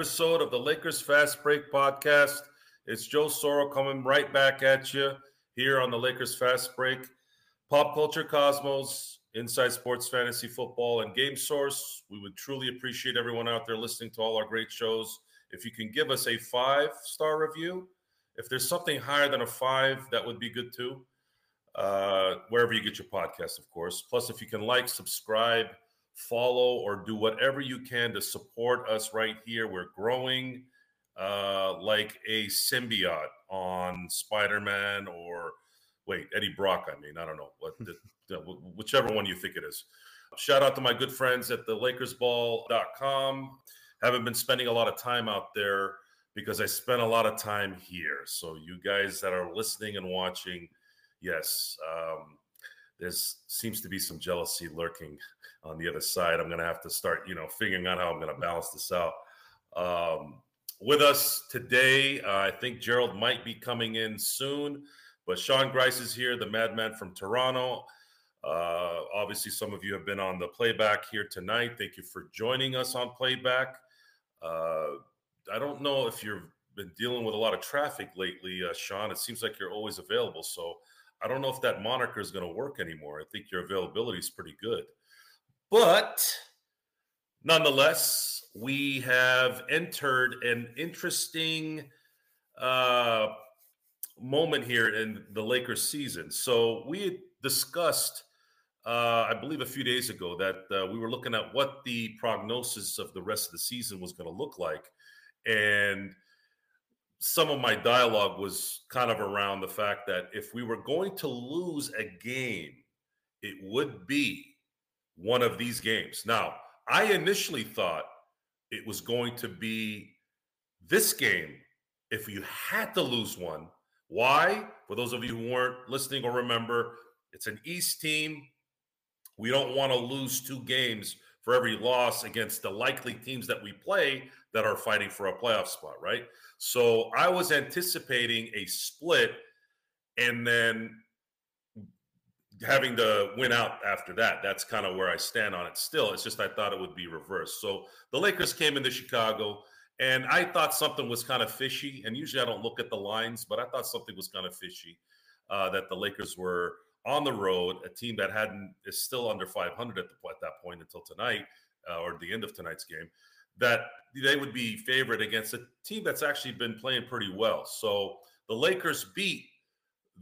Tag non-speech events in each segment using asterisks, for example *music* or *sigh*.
Episode of the Lakers Fast Break podcast. It's Joe Soro coming right back at you here on the Lakers Fast Break. Pop Culture Cosmos, Inside Sports Fantasy Football, and Game Source. We would truly appreciate everyone out there listening to all our great shows. If you can give us a five star review, if there's something higher than a five, that would be good too uh, wherever you get your podcast, of course. Plus, if you can like, subscribe, follow, or do whatever you can to support us right here. We're growing uh, like a symbiote on Spider Man or wait, Eddie Brock. I mean, I don't know what, the, *laughs* whichever one you think it is. Shout out to my good friends at the LakersBall.com. Haven't been spending a lot of time out there because I spent a lot of time here. So, you guys that are listening and watching, yes, um, there's seems to be some jealousy lurking on the other side. I'm going to have to start, you know, figuring out how I'm going to balance this out. Um, with us today, uh, I think Gerald might be coming in soon, but Sean Grice is here, the madman from Toronto. Uh, obviously, some of you have been on the playback here tonight. Thank you for joining us on playback. Uh, I don't know if you've been dealing with a lot of traffic lately, uh, Sean. It seems like you're always available. So I don't know if that moniker is going to work anymore. I think your availability is pretty good. But nonetheless, we have entered an interesting uh, moment here in the Lakers season. So we discussed, uh, I believe, a few days ago that uh, we were looking at what the prognosis of the rest of the season was going to look like. And some of my dialogue was kind of around the fact that if we were going to lose a game, it would be one of these games. Now, I initially thought it was going to be this game if you had to lose one. Why? For those of you who weren't listening or remember, it's an East team. We don't want to lose two games for every loss against the likely teams that we play that are fighting for a playoff spot, right? So I was anticipating a split and then having to win out after that. That's kind of where I stand on it still. It's just I thought it would be reversed. So the Lakers came into Chicago and I thought something was kind of fishy. And usually I don't look at the lines, but I thought something was kind of fishy uh, that the Lakers were on the road, a team that hadn't is still under 500 at, the, at that point until tonight uh, or the end of tonight's game that they would be favored against a team that's actually been playing pretty well. So the Lakers beat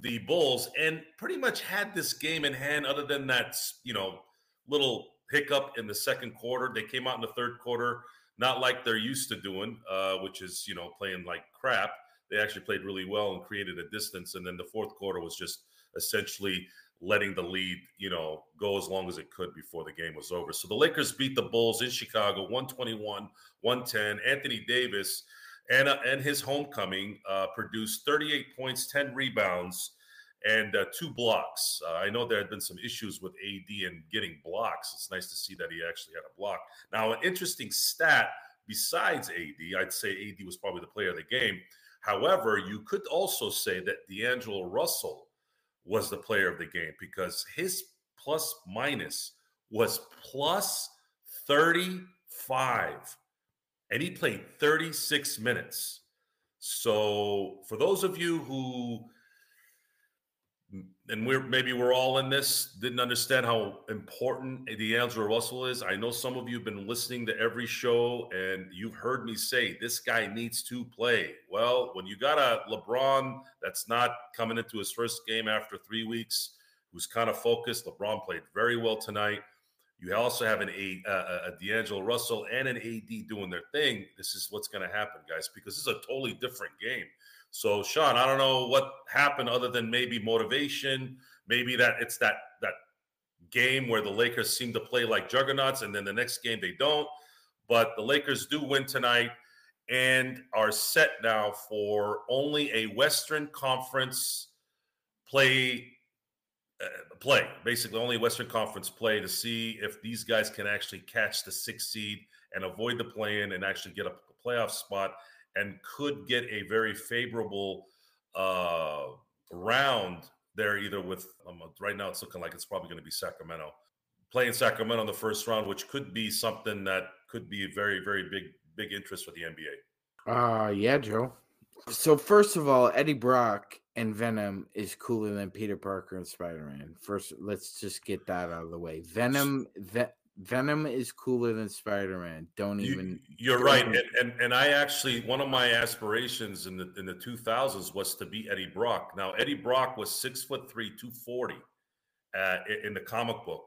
the Bulls and pretty much had this game in hand, other than that, you know, little hiccup in the second quarter. They came out in the third quarter, not like they're used to doing, uh, which is, you know, playing like crap. They actually played really well and created a distance. And then the fourth quarter was just essentially letting the lead, you know, go as long as it could before the game was over. So the Lakers beat the Bulls in Chicago 121 110. Anthony Davis and, uh, and his homecoming uh, produced 38 points, 10 rebounds, and uh, two blocks. Uh, I know there had been some issues with AD and getting blocks. It's nice to see that he actually had a block. Now, an interesting stat besides AD, I'd say AD was probably the player of the game. However, you could also say that D'Angelo Russell was the player of the game because his plus minus was plus 35 and he played 36 minutes. So, for those of you who and we're maybe we're all in this, didn't understand how important D'Angelo Russell is. I know some of you have been listening to every show and you've heard me say this guy needs to play. Well, when you got a LeBron that's not coming into his first game after three weeks, who's kind of focused, LeBron played very well tonight. You also have an a, a, a D'Angelo Russell and an AD doing their thing. This is what's going to happen, guys, because this is a totally different game. So, Sean, I don't know what happened other than maybe motivation. Maybe that it's that that game where the Lakers seem to play like juggernauts, and then the next game they don't. But the Lakers do win tonight and are set now for only a Western Conference play. Uh, play basically only Western Conference play to see if these guys can actually catch the sixth seed and avoid the play in and actually get a playoff spot and could get a very favorable uh, round there, either with um, right now it's looking like it's probably going to be Sacramento playing Sacramento in the first round, which could be something that could be very, very big, big interest for the NBA. Uh yeah, Joe. So first of all, Eddie Brock and Venom is cooler than Peter Parker and Spider Man. First, let's just get that out of the way. Venom, Ve- Venom is cooler than Spider Man. Don't even. You, are right, and, and and I actually one of my aspirations in the in the 2000s was to be Eddie Brock. Now Eddie Brock was six foot three, 240, uh, in the comic book.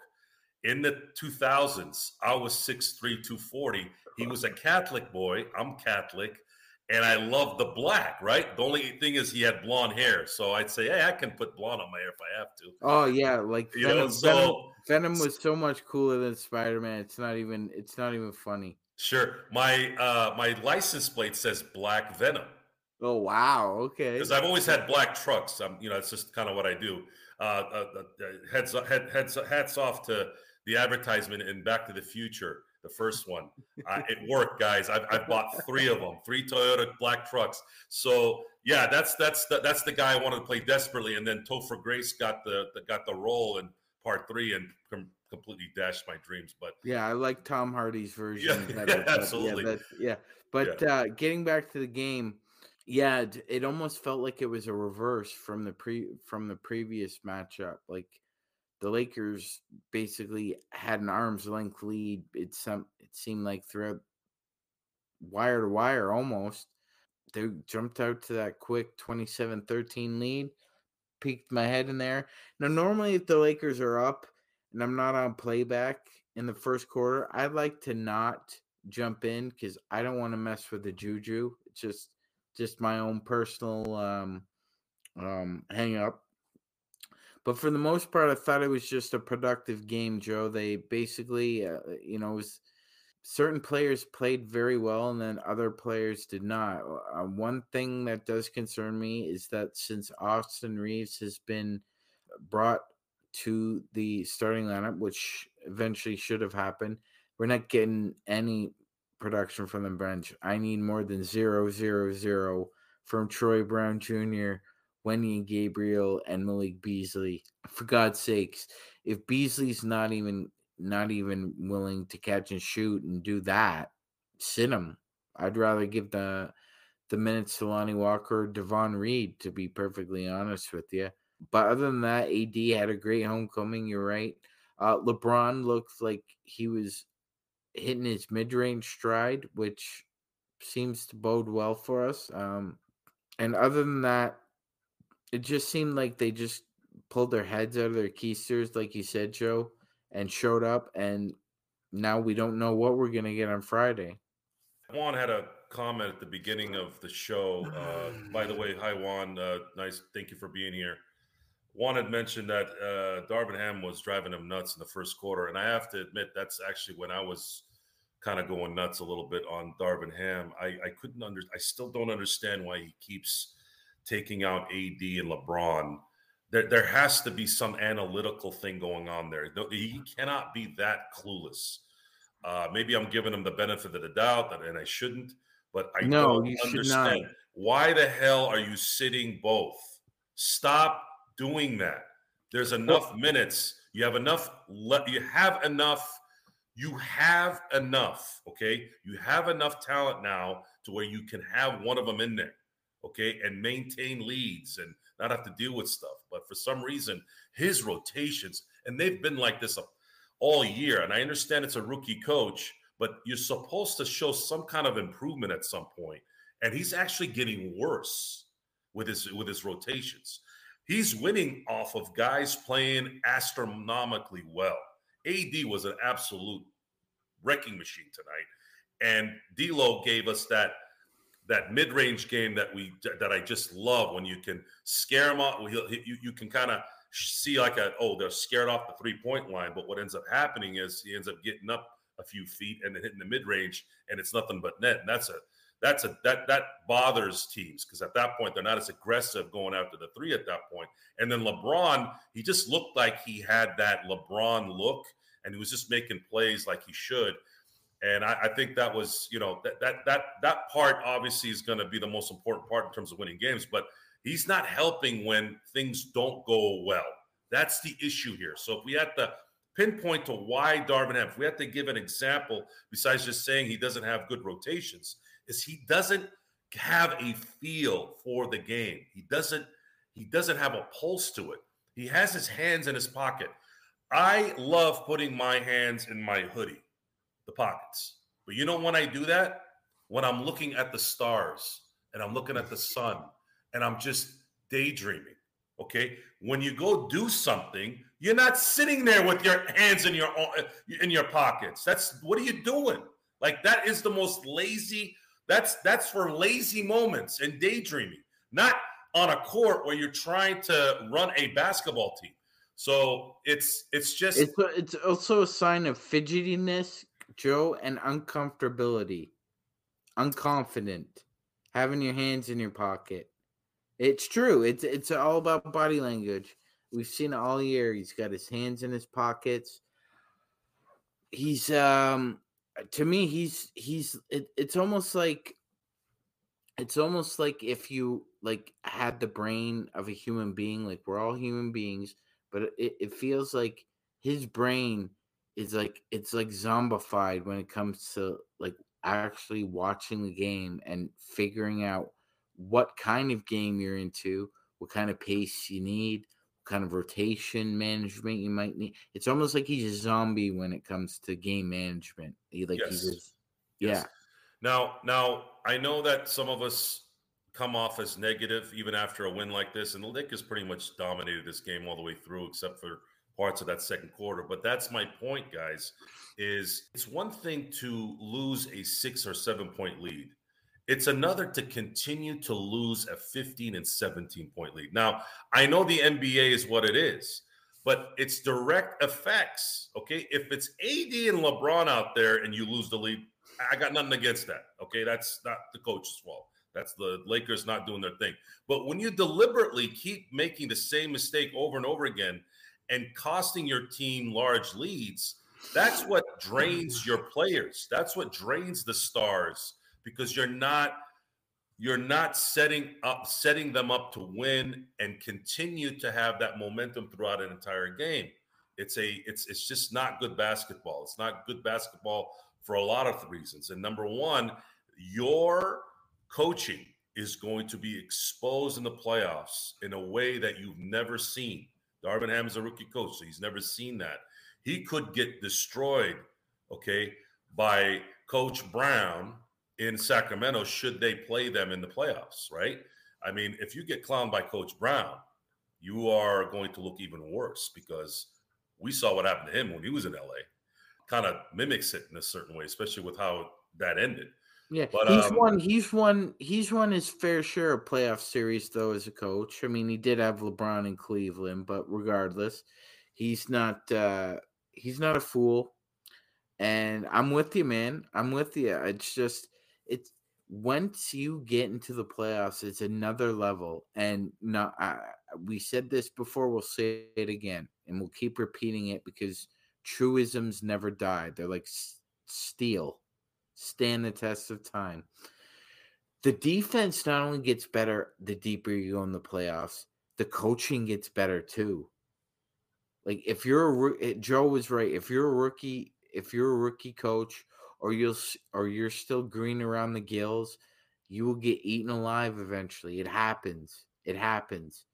In the 2000s, I was 6'3", 240. He was a Catholic boy. I'm Catholic and I love the black, right? The only thing is he had blonde hair, so I'd say, hey, I can put blonde on my hair if I have to. Oh yeah, like Venom, know, so, Venom, Venom, was so much cooler than Spider Man. It's not even. It's not even funny. Sure, my uh my license plate says Black Venom. Oh wow, okay. Because I've always had black trucks. I'm, you know, it's just kind of what I do. Uh, uh, uh, heads, head, heads, hats off to the advertisement in Back to the Future the first one. Uh, it worked, guys. I've, I've bought three of them, three Toyota black trucks. So yeah, that's that's the, that's the guy I wanted to play desperately, and then Topher Grace got the, the got the role in part three and com- completely dashed my dreams. But yeah, I like Tom Hardy's version. Yeah, better, *laughs* yeah absolutely. Yeah, yeah. but yeah. Uh, getting back to the game. Yeah, it almost felt like it was a reverse from the pre from the previous matchup. Like the Lakers basically had an arm's length lead. It some it seemed like throughout wire to wire almost. They jumped out to that quick 27-13 lead. Peeked my head in there. Now normally if the Lakers are up and I'm not on playback in the first quarter, I'd like to not jump in because I don't want to mess with the juju. It's just just my own personal um um hang up but for the most part, I thought it was just a productive game, Joe. They basically, uh, you know, it was certain players played very well and then other players did not. Uh, one thing that does concern me is that since Austin Reaves has been brought to the starting lineup, which eventually should have happened, we're not getting any production from the bench. I need more than zero zero zero from Troy Brown Jr. Wenyen Gabriel and Malik Beasley. For God's sakes, if Beasley's not even not even willing to catch and shoot and do that, sit him. I'd rather give the the minutes to Lonnie Walker, Devon Reed, to be perfectly honest with you. But other than that, AD had a great homecoming. You're right. Uh, LeBron looked like he was hitting his mid range stride, which seems to bode well for us. Um, and other than that, it just seemed like they just pulled their heads out of their keisters, like you said, Joe, and showed up. And now we don't know what we're going to get on Friday. Juan had a comment at the beginning of the show. Uh, *sighs* by the way, hi, Juan. Uh, nice. Thank you for being here. Juan had mentioned that uh, Darvin Ham was driving him nuts in the first quarter. And I have to admit, that's actually when I was kind of going nuts a little bit on Darvin Ham. I, I couldn't under, I still don't understand why he keeps taking out AD and LeBron. There, there has to be some analytical thing going on there. He cannot be that clueless. Uh, maybe I'm giving him the benefit of the doubt, and I shouldn't. But I no, don't understand why the hell are you sitting both? Stop doing that. There's enough minutes. You have enough. You have enough. You have enough. Okay, you have enough talent now to where you can have one of them in there okay, and maintain leads and not have to deal with stuff. But for some reason, his rotations, and they've been like this all year. And I understand it's a rookie coach, but you're supposed to show some kind of improvement at some point. And he's actually getting worse with his with his rotations. He's winning off of guys playing astronomically well. AD was an absolute wrecking machine tonight, and D'Lo gave us that that mid-range game that we that I just love when you can scare him off. You, you can kind of see like a oh they're scared off the three-point line, but what ends up happening is he ends up getting up a few feet and then hitting the mid-range, and it's nothing but net. And that's a that's a that that bothers teams because at that point they're not as aggressive going after the three at that point. And then LeBron, he just looked like he had that LeBron look, and he was just making plays like he should. And I, I think that was, you know, that that that that part obviously is going to be the most important part in terms of winning games. But he's not helping when things don't go well. That's the issue here. So if we had to pinpoint to why Darvin Ham, if we had to give an example besides just saying he doesn't have good rotations, is he doesn't have a feel for the game. He doesn't he doesn't have a pulse to it. He has his hands in his pocket. I love putting my hands in my hoodie, the pockets. But you know when I do that? When I'm looking at the stars and I'm looking at the sun and I'm just daydreaming. Okay? When you go do something, you're not sitting there with your hands in your in your pockets. That's what are you doing? Like that is the most lazy that's that's for lazy moments and daydreaming, not on a court where you're trying to run a basketball team. So it's it's just it's a, it's also a sign of fidgetiness, Joe, and uncomfortability, unconfident, having your hands in your pocket. It's true. It's it's all about body language. We've seen it all year. He's got his hands in his pockets. He's um to me he's he's it, it's almost like it's almost like if you like had the brain of a human being like we're all human beings but it, it feels like his brain is like it's like zombified when it comes to like actually watching the game and figuring out what kind of game you're into what kind of pace you need what kind of rotation management you might need. It's almost like he's a zombie when it comes to game management. He like yes. he's just, yeah. Yes. Now, now I know that some of us come off as negative even after a win like this, and the lick has pretty much dominated this game all the way through, except for parts of that second quarter. But that's my point, guys. Is it's one thing to lose a six or seven point lead it's another to continue to lose a 15 and 17 point lead. Now, I know the NBA is what it is, but it's direct effects. Okay. If it's AD and LeBron out there and you lose the lead, I got nothing against that. Okay. That's not the coach's fault. That's the Lakers not doing their thing. But when you deliberately keep making the same mistake over and over again and costing your team large leads, that's what drains your players. That's what drains the stars because you're not you're not setting up setting them up to win and continue to have that momentum throughout an entire game. It's a it's it's just not good basketball. It's not good basketball for a lot of reasons. And number one your coaching is going to be exposed in the playoffs in a way that you've never seen darvin ham is a rookie coach so he's never seen that he could get destroyed okay by coach brown in Sacramento should they play them in the playoffs, right? I mean, if you get clowned by Coach Brown, you are going to look even worse because we saw what happened to him when he was in LA. Kind of mimics it in a certain way, especially with how that ended. Yeah, but, he's um, won. He's won. He's won his fair share of playoff series though as a coach. I mean, he did have LeBron in Cleveland, but regardless, he's not. uh He's not a fool. And I'm with you, man. I'm with you. It's just it's once you get into the playoffs, it's another level. And not, I, we said this before, we'll say it again, and we'll keep repeating it because truisms never die. They're like steel, stand the test of time. The defense not only gets better the deeper you go in the playoffs, the coaching gets better too. Like if you're a Joe was right. If you're a rookie, if you're a rookie coach or you'll or you're still green around the gills, you will get eaten alive eventually. It happens. It happens.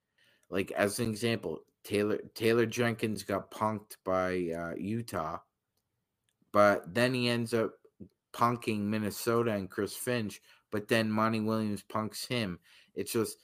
Like as an example, Taylor Taylor Jenkins got punked by uh, Utah, but then he ends up punking Minnesota and Chris Finch. But then Monty Williams punks him. It's just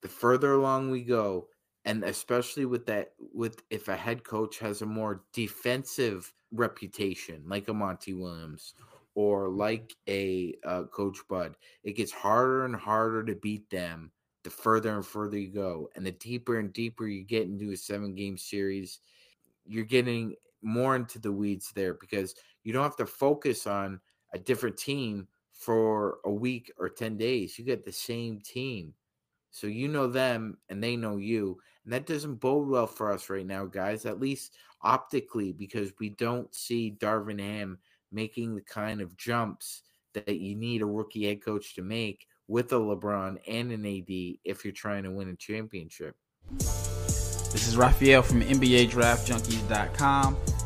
the further along we go, and especially with that, with if a head coach has a more defensive reputation, like a Monty Williams or like a uh, Coach Bud, it gets harder and harder to beat them the further and further you go. And the deeper and deeper you get into a seven game series, you're getting more into the weeds there because you don't have to focus on a different team for a week or 10 days. You get the same team. So you know them and they know you. And that doesn't bode well for us right now, guys, at least optically, because we don't see Darvin Ham making the kind of jumps that you need a rookie head coach to make with a LeBron and an AD if you're trying to win a championship. This is Raphael from NBA Draft Junkies.com,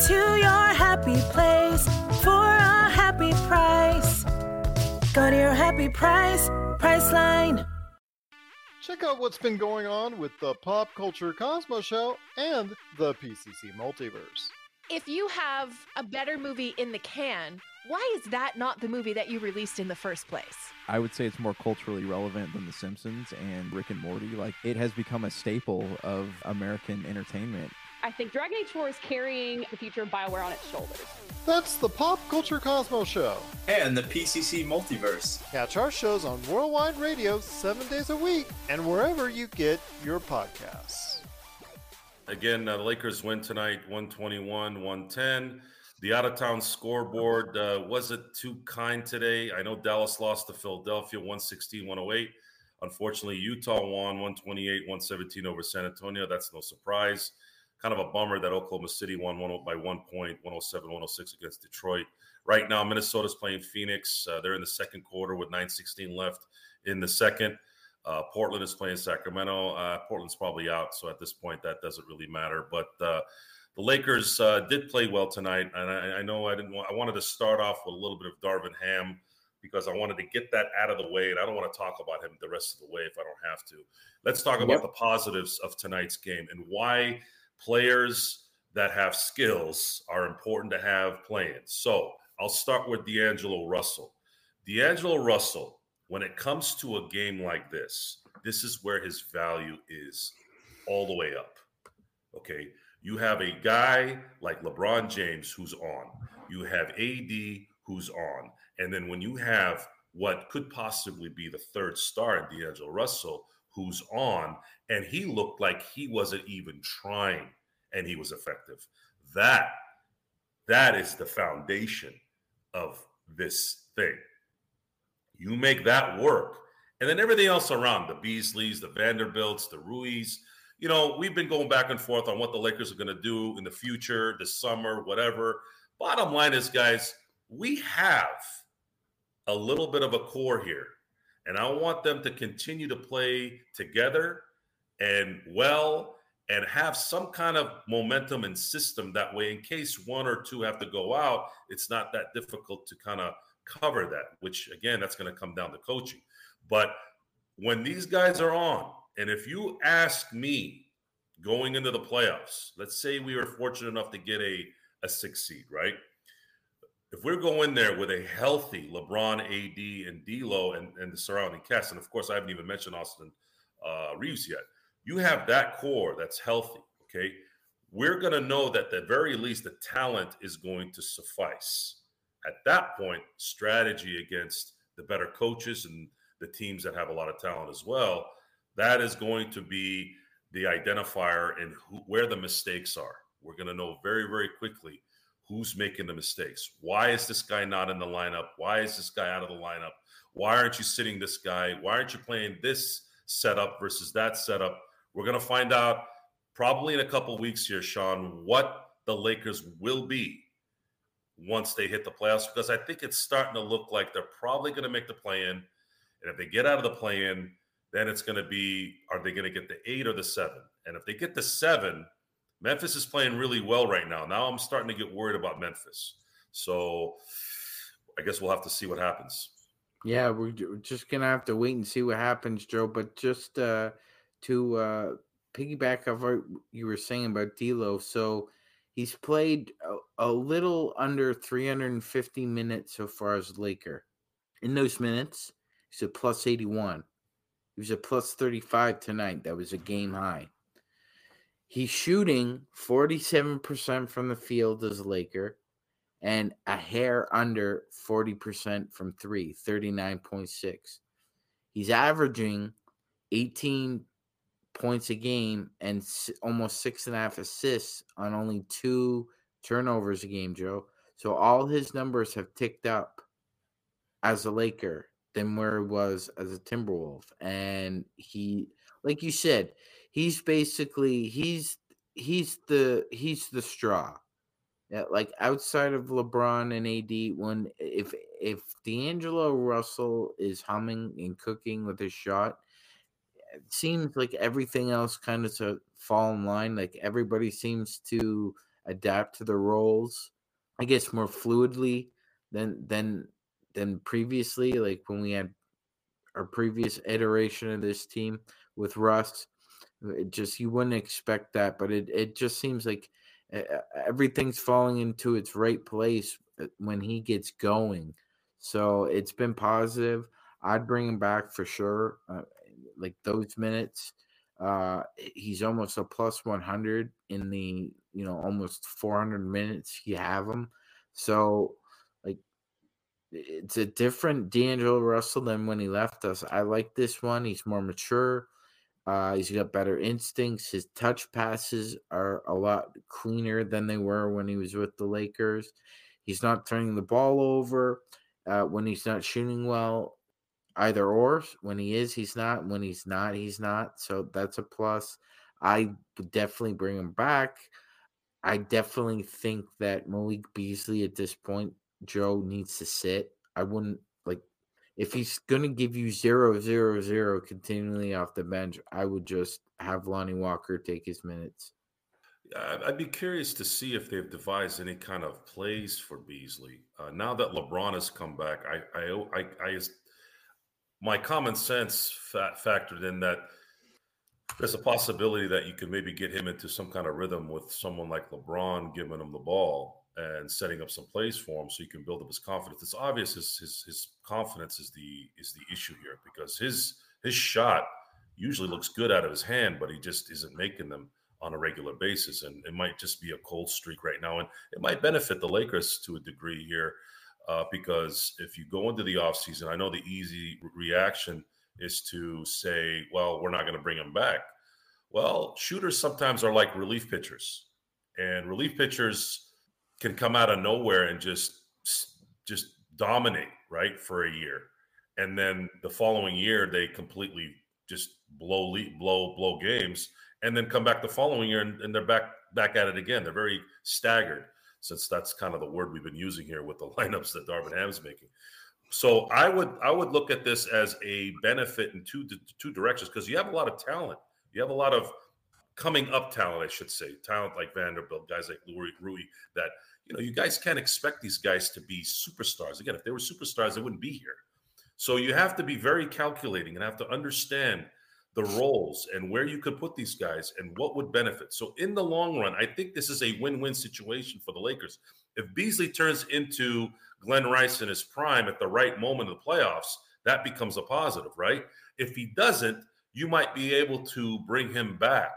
Go to your happy place for a happy price. Go to your happy price, Priceline. Check out what's been going on with the Pop Culture Cosmos Show and the PCC Multiverse. If you have a better movie in the can, why is that not the movie that you released in the first place? I would say it's more culturally relevant than The Simpsons and Rick and Morty. Like, it has become a staple of American entertainment. I think Dragon Age 4 is carrying the future of BioWare on its shoulders. That's the Pop Culture Cosmos Show. And the PCC Multiverse. Catch our shows on Worldwide Radio seven days a week and wherever you get your podcasts. Again, uh, the Lakers win tonight 121 110. The out of town scoreboard uh, wasn't too kind today. I know Dallas lost to Philadelphia 116 108. Unfortunately, Utah won 128 117 over San Antonio. That's no surprise kind of a bummer that Oklahoma City won one by one point, 107 106 against Detroit. Right now, Minnesota's playing Phoenix. Uh, they're in the second quarter with 9:16 left in the second. Uh, Portland is playing Sacramento. Uh, Portland's probably out, so at this point, that doesn't really matter. But uh, the Lakers uh, did play well tonight, and I, I, know I didn't. Want, I wanted to start off with a little bit of Darvin Ham because I wanted to get that out of the way, and I don't want to talk about him the rest of the way if I don't have to. Let's talk about yep. the positives of tonight's game and why players that have skills are important to have playing. So I'll start with D'Angelo Russell. D'Angelo Russell, when it comes to a game like this, this is where his value is all the way up. Okay. You have a guy like LeBron James who's on, you have AD who's on. And then when you have what could possibly be the third star in D'Angelo Russell, who's on, and he looked like he wasn't even trying and he was effective. That that is the foundation of this thing. You make that work, and then everything else around the Beasleys, the Vanderbilts, the Ruiz. You know, we've been going back and forth on what the Lakers are going to do in the future, this summer, whatever. Bottom line is, guys, we have a little bit of a core here and I want them to continue to play together and well and have some kind of momentum and system that way in case one or two have to go out it's not that difficult to kind of cover that which again that's going to come down to coaching. But when these guys are on and if you ask me going into the playoffs let's say we were fortunate enough to get a a six seed right if we're going there with a healthy LeBron, AD, and D'Lo, and, and the surrounding cast, and of course I haven't even mentioned Austin uh, Reaves yet. You have that core that's healthy. Okay, we're going to know that at the very least the talent is going to suffice. At that point, strategy against the better coaches and the teams that have a lot of talent as well. That is going to be the identifier and where the mistakes are. We're going to know very, very quickly who's making the mistakes. Why is this guy not in the lineup? Why is this guy out of the lineup? Why aren't you sitting this guy? Why aren't you playing this setup versus that setup? We're going to find out probably in a couple weeks here, Sean, what the Lakers will be once they hit the playoffs because I think it's starting to look like they're probably going to make the play in. And if they get out of the play in, then it's going to be are they going to get the eight or the seven? And if they get the seven, Memphis is playing really well right now. Now I'm starting to get worried about Memphis. So I guess we'll have to see what happens. Yeah, we're just gonna have to wait and see what happens, Joe. But just uh, to uh, piggyback off what you were saying about D'Lo, so he's played a, a, little under 350 minutes so far as Laker. In those minutes, he's a plus 81. He was a plus 35 tonight. That was a game high. He's shooting 47% from the field as a Laker and a hair under 40% from three, 39.6. He's averaging 18 points a game and almost six and a half assists on only two turnovers a game, Joe. So all his numbers have ticked up as a Laker than where he was as a Timberwolf. And he, like you said, he's basically he's he's the he's the straw. Yeah, like outside of LeBron and AD, when if if D'Angelo Russell is humming and cooking with his shot, it seems like everything else kind of to fall in line. Like everybody seems to adapt to the roles, I guess, more fluidly than than than previously. Like when we had our previous iteration of this team with Russ, it just you wouldn't expect that, but it it just seems like everything's falling into its right place uh, when he gets going. So it's been positive. I'd bring him back for sure. Uh, like those minutes, uh, he's almost a plus 100 in the, you know, almost 400 minutes you have him. So, like, it's a different D'Angelo Russell than when he left us. I like this one. He's more mature. Uh, he's got better instincts. His touch passes are a lot cleaner than they were when he was with the Lakers. He's not turning the ball over uh, when he's not shooting well, either or. When he is, he's not. When he's not, he's not. So that's a plus. I would definitely bring him back. I definitely think that Malik Beasley at this point, Joe needs to sit. I wouldn't if he's going to give you zero, zero, zero continually off the bench, I would just have Lonnie Walker take his minutes. I'd be curious to see if they've devised any kind of plays for Beasley. Uh, now that LeBron has come back, I, I, I, I my common sense fa- factored in that there's a possibility that you could maybe get him into some kind of rhythm with someone like LeBron giving him the ball and setting up some plays for him so you can build up his confidence. It's obvious his, his his confidence is the is the issue here because his his shot usually looks good out of his hand, but he just isn't making them on a regular basis. And it might just be a cold streak right now. And it might benefit the Lakers to a degree here uh, because if you go into the offseason, I know the easy reaction is to say, well, we're not going to bring him back. Well, shooters sometimes are like relief pitchers, and relief pitchers can come out of nowhere and just just dominate right for a year. And then the following year they completely just blow blow blow games and then come back the following year and, and, they're back back at it again. They're very staggered since that's kind of the word we've been using here with the *laughs* lineups that Darvin Ham's making. So I would I would look at this as a benefit in two two directions because you have a lot of talent. You have a lot of coming up talent I should say talent like Vanderbilt guys like Rui, Rui that you know, you guys can't expect these guys to be superstars. Again, if they were superstars, they wouldn't be here. So you have to be very calculating and have to understand the roles and where you could put these guys and what would benefit. So in the long run, I think this is a win-win situation for the Lakers. If Beasley turns into Glenn Rice in his prime at the right moment of the playoffs, that becomes a positive, right? If he doesn't, you might be able to bring him back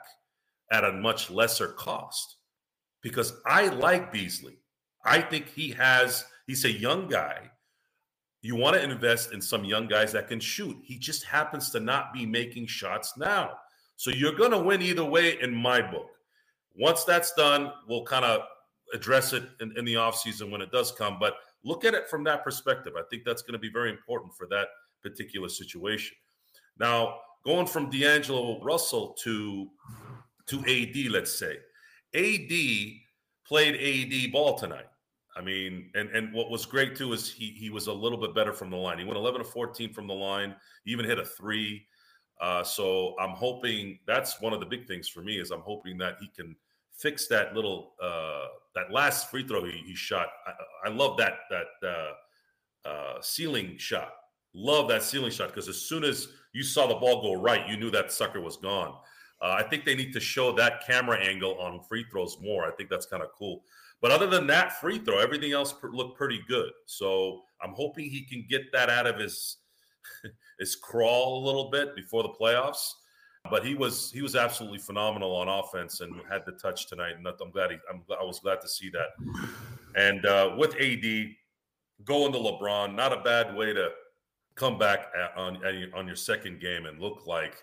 at a much lesser cost because I like Beasley. I think he has, he's a young guy. You want to invest in some young guys that can shoot. He just happens to not be making shots now. So you're going to win either way in my book. Once that's done, we'll kind of address it in, in the offseason when it does come. But look at it from that perspective. I think that's going to be very important for that particular situation. Now, going from D'Angelo Russell to to AD, let's say. AD played AD ball tonight. I mean, and and what was great too is he he was a little bit better from the line. He went 11 to 14 from the line. He even hit a three. Uh, so I'm hoping that's one of the big things for me is I'm hoping that he can fix that little uh, that last free throw he, he shot. I, I, love that that uh, uh, ceiling shot. Love that ceiling shot because as soon as you saw the ball go right, you knew that sucker was gone. Uh, I think they need to show that camera angle on free throws more. I think that's kind of cool. But other than that free throw, everything else looked pretty good. So I'm hoping he can get that out of his *laughs* his crawl a little bit before the playoffs. But he was he was absolutely phenomenal on offense and had the touch tonight. And I'm glad he, I'm, I was glad to see that. And uh, with AD going to LeBron, not a bad way to come back at, on on your second game and look like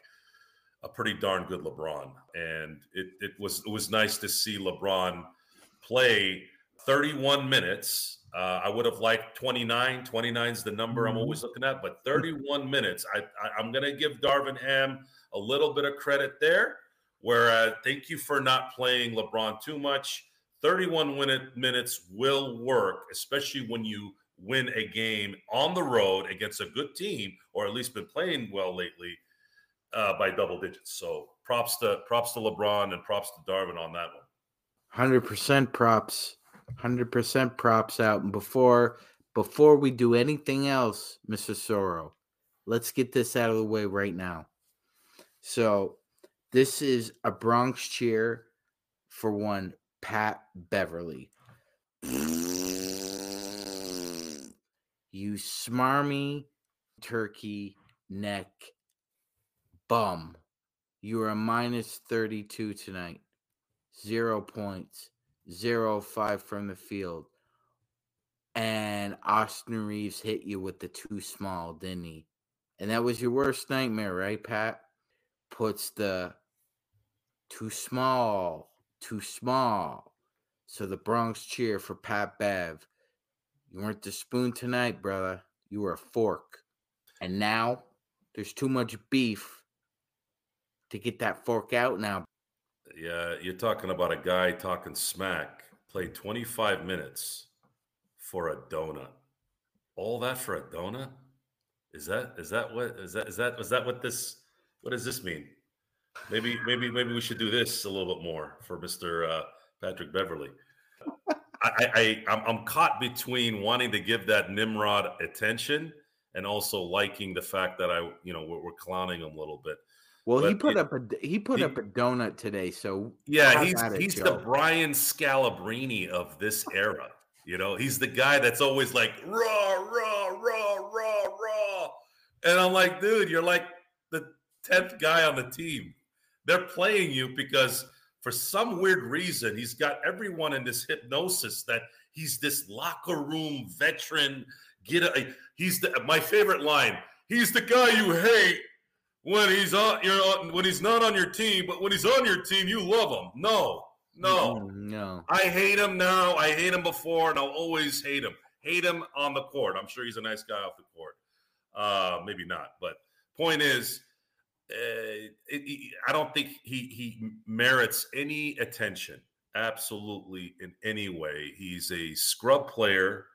a pretty darn good LeBron. And it it was it was nice to see LeBron play 31 minutes. Uh, I would have liked 29. 29 is the number I'm mm-hmm. always looking at, but *laughs* 31 minutes. I, I am going to give Darvin Ham a little bit of credit there. Where uh, thank you for not playing LeBron too much. 31 minute, minutes will work, especially when you win a game on the road against a good team, or at least been playing well lately uh, by double digits. So props to props to LeBron and props to Darvin on that one. Hundred percent props. Hundred percent props out. And before before we do anything else, Mr. Soro, let's get this out of the way right now. So this is a Bronx cheer for one Pat Beverley. You smarmy turkey neck bum. You are minus 32 tonight. Zero points, zero five from the field. And Austin Reaves hit you with the too small, didn't he? And that was your worst nightmare, right, Pat? Puts the too small, too small. So the Bronx cheer for Pat Bev. You weren't the spoon tonight, brother. You were a fork. And now there's too much beef to get that fork out now. Yeah, you're talking about a guy talking smack, played 25 minutes for a donut. All that for a donut? Is that is that what is that is that is that what this what does this mean? Maybe maybe maybe we should do this a little bit more for Mr. Uh, Patrick Beverley. I, I I'm, caught between wanting to give that Nimrod attention and also liking the fact that I you know we're, we're clowning him a little bit. Well, he put up a he put he, up a donut today, so yeah, he's he's the Brian Scalabrine of this era. You know, he's the guy that's always like raw, raw, raw, raw, raw, and I'm like, dude, you're like the tenth guy on the team. They're playing you because for some weird reason he's got everyone in this hypnosis that he's this locker room veteran. Get a he's the my favorite line. He's the guy you hate when he's on you're when he's not on your team, but when he's on your team, you love him. No, no, no. I hate him now. I hate him before, and I'll always hate him. Hate him on the court. I'm sure he's a nice guy off the court. Uh, maybe not, but point is, uh, it, it, I don't think he he merits any attention. Absolutely, in any way. He's a scrub player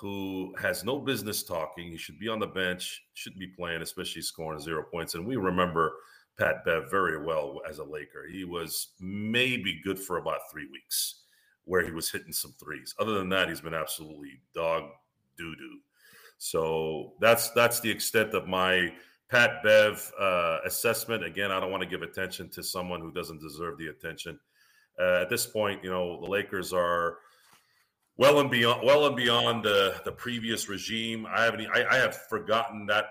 who has no business talking. He should be on the bench, shouldn't be playing, especially scoring zero points. And we remember Pat Bev very well as a Laker. He was maybe good for about three weeks where he was hitting some threes. Other than that, he's been absolutely dog doo doo. So that's that's the extent of my Pat Bev uh, assessment. Again, I don't want to give attention to someone who doesn't deserve the attention. Uh, at this point, you know the Lakers are well and beyond well and beyond the the previous regime. I haven't I, I have forgotten that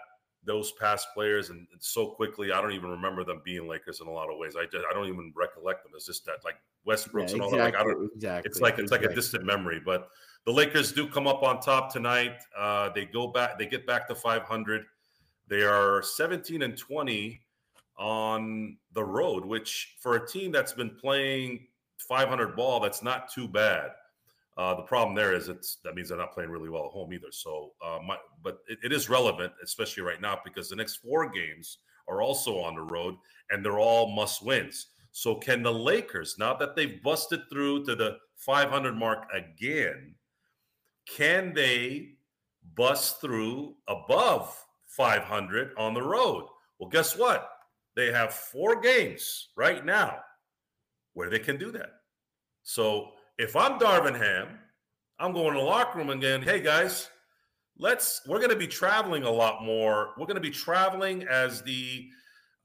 those past players and, and, so quickly I don't even remember them being Lakers in a lot of ways. I just I don't even recollect them. It's just that like Westbrooks yeah, and all that. Like I don't exactly. It's like it's exactly. like a distant memory. But the Lakers do come up on top tonight. Uh, they go back. They get back to 500. They are 17 and 20 on the road, which for a team that's been playing 500 ball, that's not too bad. Uh, the problem there is it's that means they're not playing really well at home either. So, uh, my, but it, it is relevant, especially right now, because the next four games are also on the road and they're all must wins. So can the Lakers, now that they've busted through to the 500 mark again, can they bust through above 500 on the road? Well, guess what? They have four games right now where they can do that. So if I'm Darvin Ham, I'm going to the locker room again. Hey guys, let's we're going to be traveling a lot more. We're going to be traveling as the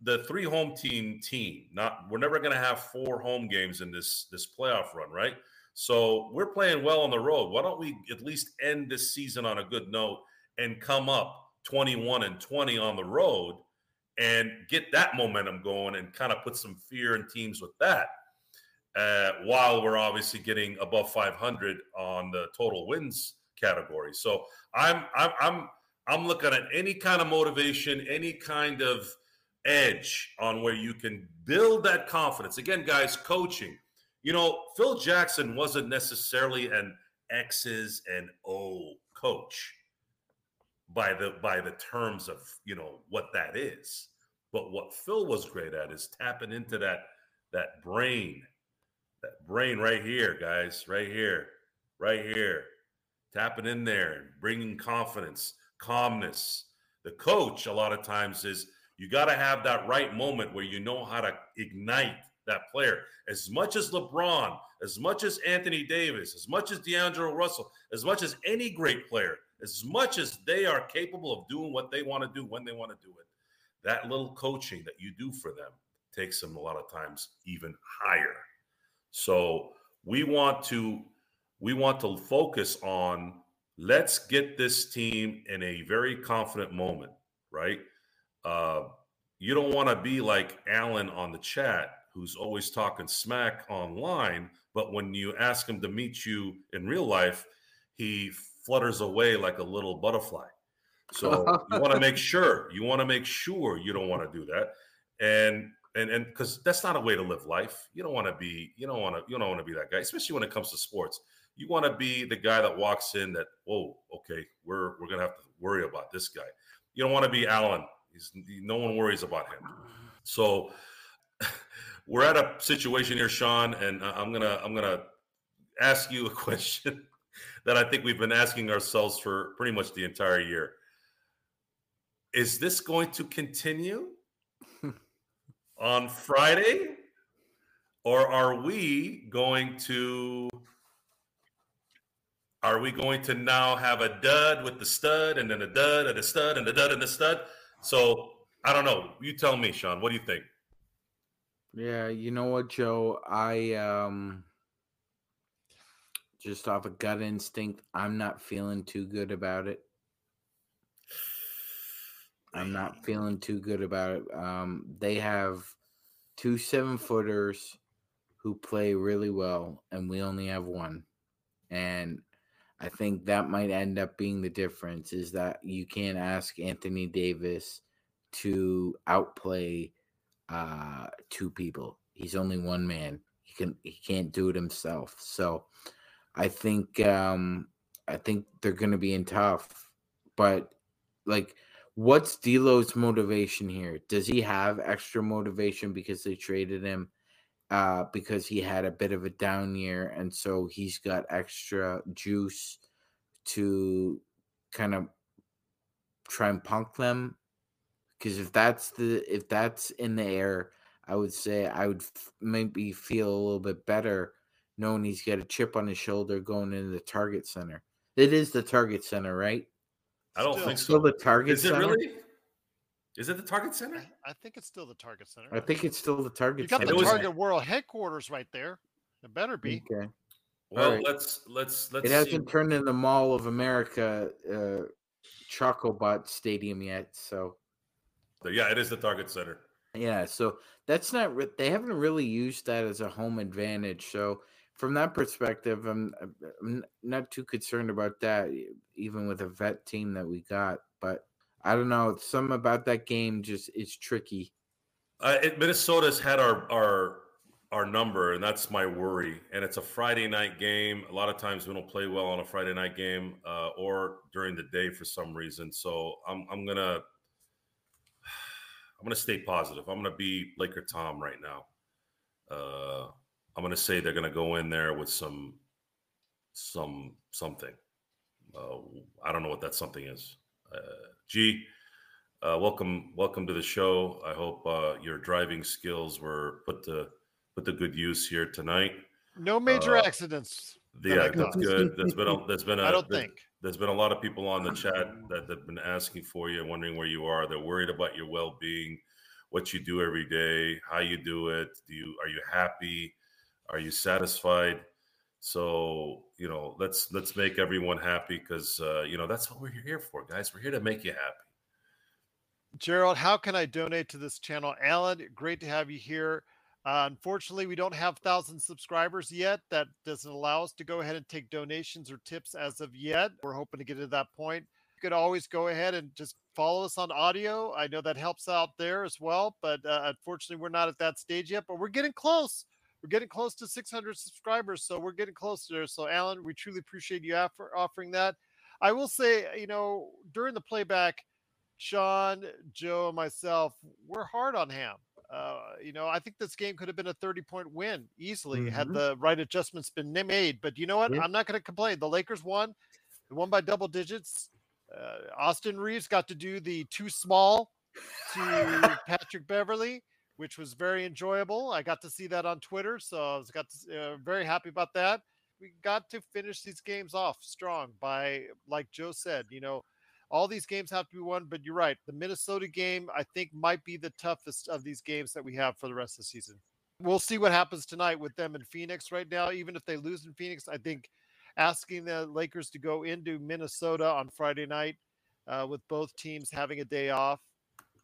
the three home team team. Not we're never going to have four home games in this this playoff run, right? So we're playing well on the road. Why don't we at least end this season on a good note and come up 21 and 20 on the road and get that momentum going and kind of put some fear in teams with that. Uh, while we're obviously getting above 500 on the total wins category. So I'm I'm I'm I'm looking at any kind of motivation, any kind of edge on where you can build that confidence. Again, guys, coaching. You know, Phil Jackson wasn't necessarily an X's and O coach by the by the terms of you know what that is. But what Phil was great at is tapping into that that brain, brain right here, guys, right here, right here, tapping in there and bringing confidence, calmness. The coach a lot of times is you got to have that right moment where you know how to ignite that player. As much as LeBron, as much as Anthony Davis, as much as D'Angelo Russell, as much as any great player, as much as they are capable of doing what they want to do when they want to do it, that little coaching that you do for them takes them a lot of times even higher. So we want to we want to focus on let's get this team in a very confident moment, right? Uh, you don't want to be like Alan on the chat, who's always talking smack online, but when you ask him to meet you in real life, he flutters away like a little butterfly. So *laughs* you want to make sure you want to make sure you don't want to do that, and and and because that's not a way to live life. You don't want to be you don't want to you don't want to be that guy, especially when it comes to sports. You want to be the guy that walks in that whoa okay we're we're gonna have to worry about this guy. You don't want to be Allen. He's no one worries about him. So *laughs* we're at a situation here, Sean, and uh, I'm gonna I'm gonna ask you a *laughs* question that I think we've been asking ourselves for pretty much the entire year is this going to continue on Friday? Or are we going to are we going to now have a dud with the stud and then a dud and a stud and a dud and a stud? So I don't know. You tell me, Sean. What do you think? Yeah, you know what, Joe? I um just off a gut instinct, I'm not feeling too good about it. I'm not feeling too good about it. Um, they have two seven footers who play really well, and we only have one. And I think that might end up being the difference is that you can't ask Anthony Davis to outplay uh, two people. He's only one man. He can he can't do it himself. So I think um, I think they're going to be in tough, but like What's D'Lo's motivation here? Does he have extra motivation because they traded him uh, because he had a bit of a down year, and so he's got extra juice to kind of try and punk them? Because if that's the if that's in the air, I would say I would f- maybe feel a little bit better knowing he's got a chip on his shoulder going into the target center. It is the target center, right? I don't Still. think so. Still the target Is it center? really? Is it the Target Center? I, I think it's still the Target Center. I think it's still the target You got center. the was- Target World headquarters right there. It better be. Okay. Well, All right. let's let's let's It see. hasn't turned into the Mall of America uh Chocobot Stadium yet, so Yeah, it is the Target Center. yeah, so that's not re- they haven't really used that as a home advantage. So from that perspective, I'm, I'm not too concerned about that, even with a vet team that we got. But I don't know, some about that game just is tricky. Uh, it, Minnesota's had our our our number, and that's my worry. And it's a Friday night game. A lot of times we don't play well on a Friday night game uh, or during the day for some reason. So I'm I'm gonna *sighs* I'm gonna stay positive. I'm gonna be Laker Tom right now. Uh, I'm going to say they're going to go in there with some some something. Uh, I don't know what that something is. Uh, G, uh, welcome welcome to the show. I hope uh, your driving skills were put to put to good use here tonight. No major Uh, accidents. that Yeah, that's good. There's been a there's been *laughs* a I don't there- think. there's been a lot of people on the chat that have been asking for you, wondering where you are. They're worried about your well being, what you do every day, how you do it. Do you are you happy? Are you satisfied? So you know, let's let's make everyone happy because uh, you know that's what we're here for, guys. We're here to make you happy. Gerald, how can I donate to this channel? Alan, great to have you here. Uh, unfortunately, we don't have thousand subscribers yet. That doesn't allow us to go ahead and take donations or tips as of yet. We're hoping to get to that point. You could always go ahead and just follow us on audio. I know that helps out there as well, but uh, unfortunately, we're not at that stage yet. But we're getting close. We're getting close to 600 subscribers, so we're getting closer. So, Alan, we truly appreciate you offer, offering that. I will say, you know, during the playback, Sean, Joe, and myself, we're hard on Ham. Uh, you know, I think this game could have been a 30 point win easily had Mhm. the right adjustments been made. But you know what? Yeah. I'm not going to complain. The Lakers won, they won by double digits. Uh, Austin Reaves got to do the too small to Patrick Beverley, which was very enjoyable. I got to see that on Twitter, so I was got to, uh, very happy about that. We got to finish these games off strong by, like Joe said, you know, all these games have to be won, but you're right. The Minnesota game, I think, might be the toughest of these games that we have for the rest of the season. We'll see what happens tonight with them in Phoenix right now. Even if they lose in Phoenix, I think asking the Lakers to go into Minnesota on Friday night uh, with both teams having a day off,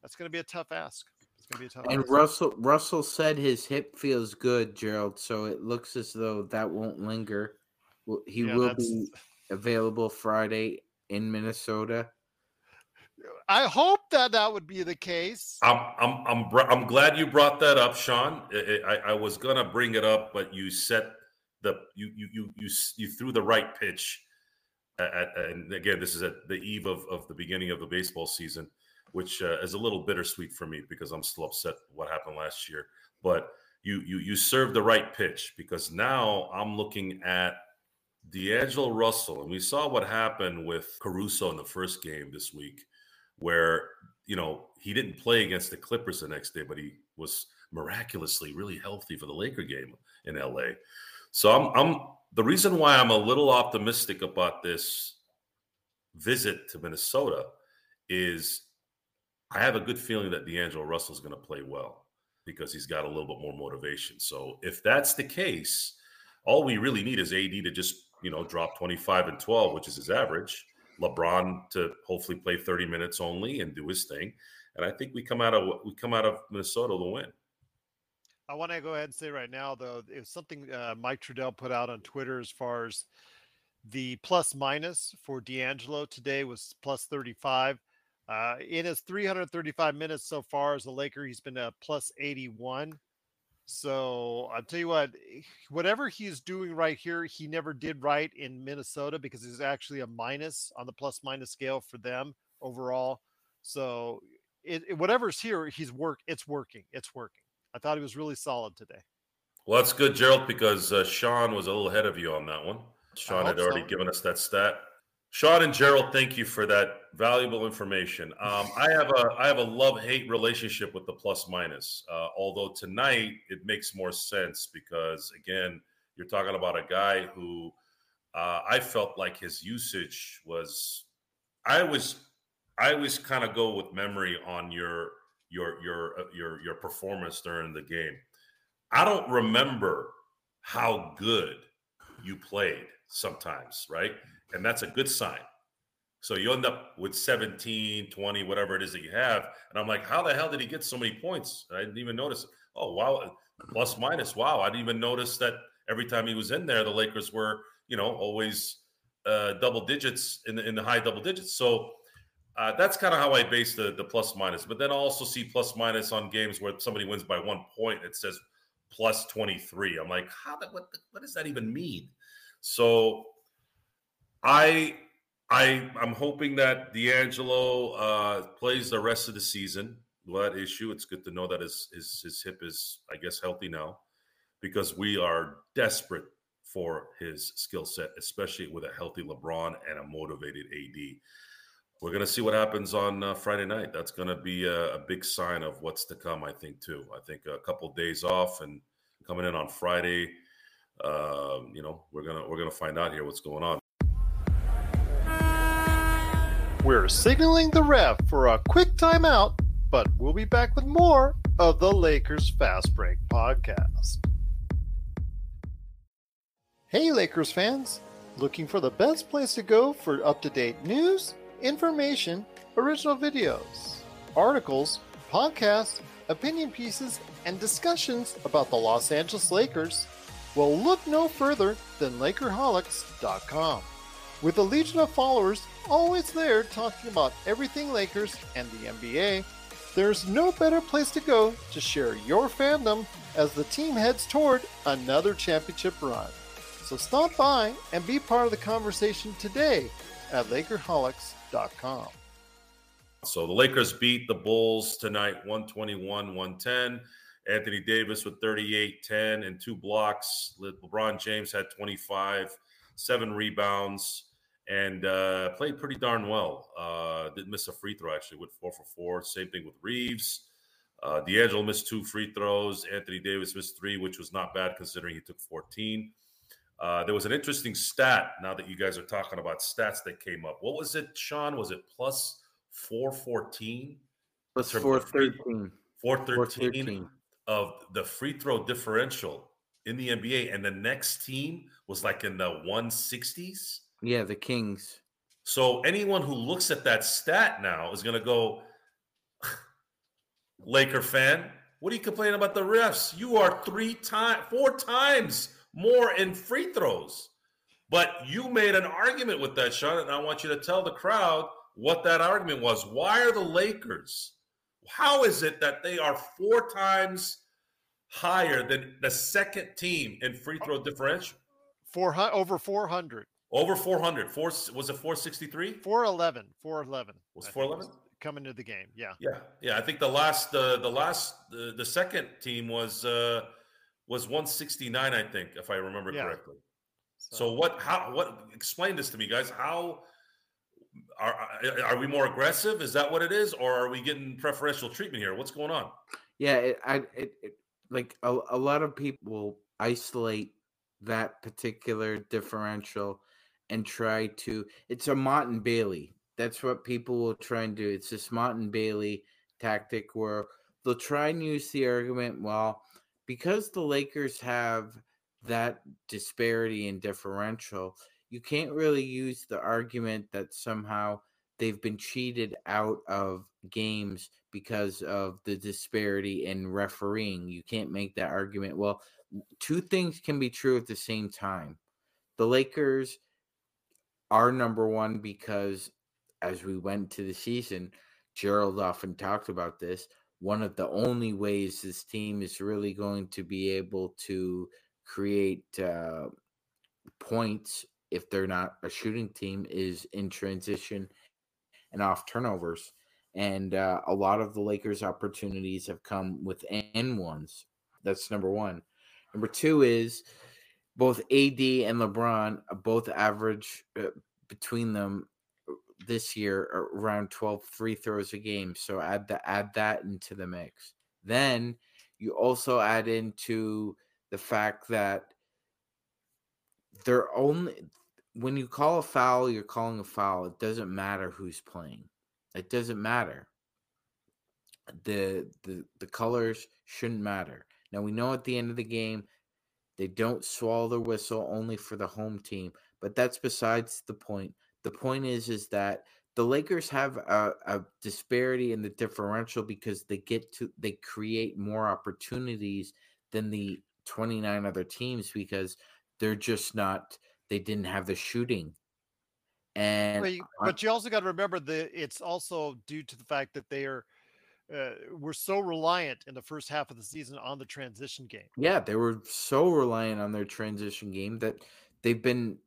that's going to be a tough ask. It's going to be a tough And ask. Russell Russell said his hip feels good, Gerald. So it looks as though that won't linger. He Yeah, will that's- be available Friday in Minnesota. I hope that that would be the case. I'm I'm I'm br- I'm glad you brought that up, Sean. I, I, I was gonna bring it up, but you set the you you you you you threw the right pitch. At, at- and again, this is at the eve of of the beginning of the baseball season, which uh, is a little bittersweet for me because I'm still upset what happened last year. But you you you served the right pitch because now I'm looking at D'Angelo Russell, and we saw what happened with Caruso in the first game this week, where you know he didn't play against the Clippers the next day, but he was miraculously really healthy for the Laker game in LA. So I'm, I'm the reason why I'm a little optimistic about this visit to Minnesota is I have a good feeling that D'Angelo Russell is going to play well because he's got a little bit more motivation. So if that's the case, all we really need is AD to just you know drop 25 and 12, which is his average. LeBron to hopefully play 30 minutes only and do his thing. And I think we come out of we come out of Minnesota to win. I want to go ahead and say right now, though, was something uh, Mike Trudell put out on Twitter as far as the plus minus for D'Angelo today was plus 35. Uh, in his 335 minutes so far as a Laker, he's been a plus 81. So I'll tell you what, eh, whatever he's doing right here, he never did right in Minnesota because he's actually a minus on the plus minus scale for them overall. So it, it- whatever's here, he's work. It's working. It's working. I thought he was really solid today. Well, that's good, Gerald, because uh, Sean was a little ahead of you on that one. Sean had already so. given us that stat. Sean and Gerald, thank you for that valuable information. Um, I have a I have a love hate relationship with the plus minus. Uh, although tonight it makes more sense because again, you're talking about a guy who uh, I felt like his usage was. I was I always kind of go with memory on your your your uh, your your performance during the game. I don't remember how good you played sometimes, right? And that's a good sign. So you end up with 17, 20, whatever it is that you have. And I'm like, how the hell did he get so many points? I didn't even notice. Oh, wow. Plus minus. Wow. I didn't even notice that every time he was in there, the Lakers were, you know, always uh, double digits in the, in the high double digits. So uh, that's kind of how I base the, the plus minus. But then I also see plus minus on games where somebody wins by one point. It says plus 23. I'm like, how what, what does that even mean? So I I I'm hoping that D'Angelo uh, plays the rest of the season. That issue, it's good to know that his his his hip is, I guess, healthy now. because we are desperate for his skill set, especially with a healthy LeBron and a motivated AD. We're to see what happens on uh, Friday night. That's to be a, a, big sign of what's to come, I think, too. I think a couple days off and coming in on Friday, uh, you know, we're gonna we're gonna find out here what's going on. We're signaling the ref for a quick timeout, but we'll be back with more of the Lakers Fast Break podcast. Hey, Lakers fans! Looking for the best place to go for up to date news, information, original videos, articles, podcasts, opinion pieces, and discussions about the Los Angeles Lakers? Well, look no further than Lakerholics.com. With a legion of followers always there talking about everything Lakers and the NBA, there's no better place to go to share your fandom as the team heads toward another championship run. So stop by and be part of the conversation today at Lakerholics.com. So the Lakers beat the Bulls tonight 121 110. Anthony Davis with 38 10 and two blocks. LeBron James had 25, seven rebounds and uh, played pretty darn well. Uh, didn't miss a free throw actually, went four for four. Same thing with Reaves. Uh, D'Angelo missed two free throws. Anthony Davis missed three, which was not bad considering he took 14. Uh, there was an interesting stat. Now that you guys are talking about stats that came up, what was it, Sean? Was it plus 414? Plus 413. 413 of the free throw differential in the NBA, and the next team was like in the 160s. Yeah, the Kings. So anyone who looks at that stat now is going to go, Laker fan, what are you complaining about the refs? You are three times, four times more in free throws. But you made an argument with that, Sean, and I want you to tell the crowd what that argument was. Why are the Lakers? How is it that they are four times higher than the second team in free throw differential? Four over four hundred. Over 400. Four was it 463? 411. 411. Was 411 coming to the game? Yeah. Yeah. Yeah. I think the last uh, the last the, the second team was uh, was 169. I think if I remember yeah. correctly. So. so what? How? What? Explain this to me, guys. How? Are, are we more aggressive? Is that what it is, or are we getting preferential treatment here? What's going on? Yeah, it, I, it, it like a, a lot of people isolate that particular differential and try to it's a and Bailey. That's what people will try and do. It's this and Bailey tactic where they'll try and use the argument, well, because the Lakers have that disparity in differential, you can't really use the argument that somehow they've been cheated out of games because of the disparity in refereeing. You can't make that argument. Well, two things can be true at the same time. The Lakers are number one because as we went to the season, Gerald often talked about this. One of the only ways this team is really going to be able to create uh, points if they're not a shooting team is in transition and off turnovers. And uh, a lot of the Lakers' opportunities have come with and ones. That's number one. Number two is both AD and LeBron both average uh, between them uh, this year around 12 free throws a game. So add the add that into the mix. Then you also add into the fact that they're only when you call a foul, you're calling a foul. It doesn't matter who's playing. It doesn't matter. The the the colors shouldn't matter. Now we know at the end of the game they don't swallow the whistle only for the home team, but that's besides the point. The point is is that the Lakers have a, a, disparity in the differential because they get to they create more opportunities than the 29 other teams because they're just not they didn't have the shooting. And but you, but you also got to remember that it's also due to the fact that they are uh, were so reliant in the first half of the season on the transition game. Yeah, they were so reliant on their transition game that they've been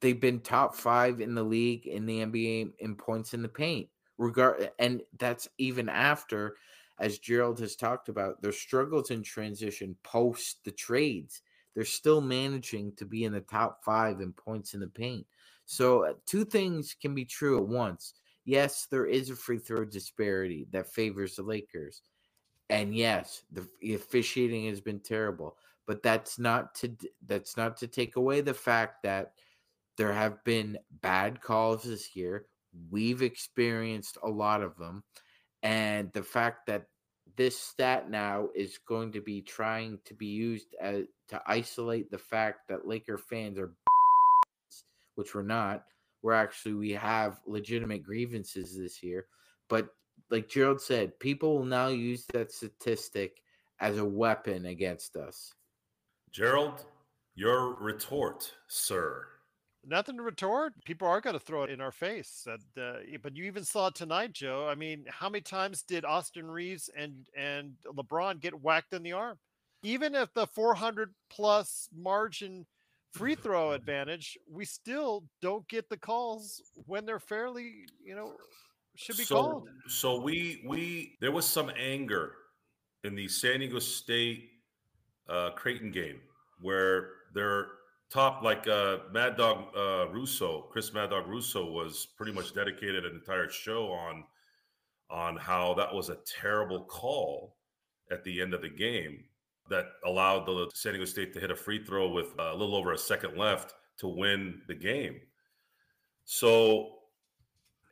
they've been top five in the league in the NBA in points in the paint. Regard and that's even after as Gerald has talked about, their struggles in transition post the trades. They're still managing to be in the top five in points in the paint. So, uh, two things can be true at once. Yes, there is a free throw disparity that favors the Lakers. And yes, the officiating has been terrible, but that's not to that's not to take away the fact that there have been bad calls this year. We've experienced a lot of them. And the fact that this stat now is going to be trying to be used as, to isolate the fact that Laker fans are, which we're not. We're actually, we have legitimate grievances this year. But like Gerald said, people will now use that statistic as a weapon against us. Gerald, your retort, sir. Nothing to retort. People are going to throw it in our face. That, uh, but you even saw it tonight, Joe. I mean, how many times did Austin Reaves and and LeBron get whacked in the arm? Even if the 400 plus margin free throw advantage, we still don't get the calls when they're fairly, you know, should be so, called. So we we there was some anger in the San Diego State uh, Creighton game where their top like uh, Mad Dog uh, Russo, Chris Mad Dog Russo was pretty much dedicated an entire show on on how that was a terrible call at the end of the game that allowed the San Diego State to hit a free throw with a little over a second left to win the game. So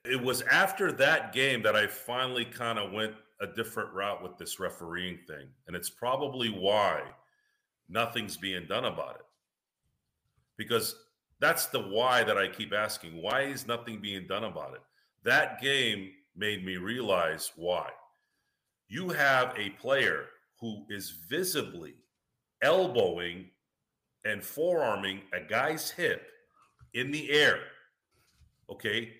it was after that game that I finally kind of went a different route with this refereeing thing. And it's probably why nothing's being done about it. Because that's the why that I keep asking. Why is nothing being done about it? That game made me realize why. You have a player who is visibly elbowing and forearming a guy's hip in the air. Okay.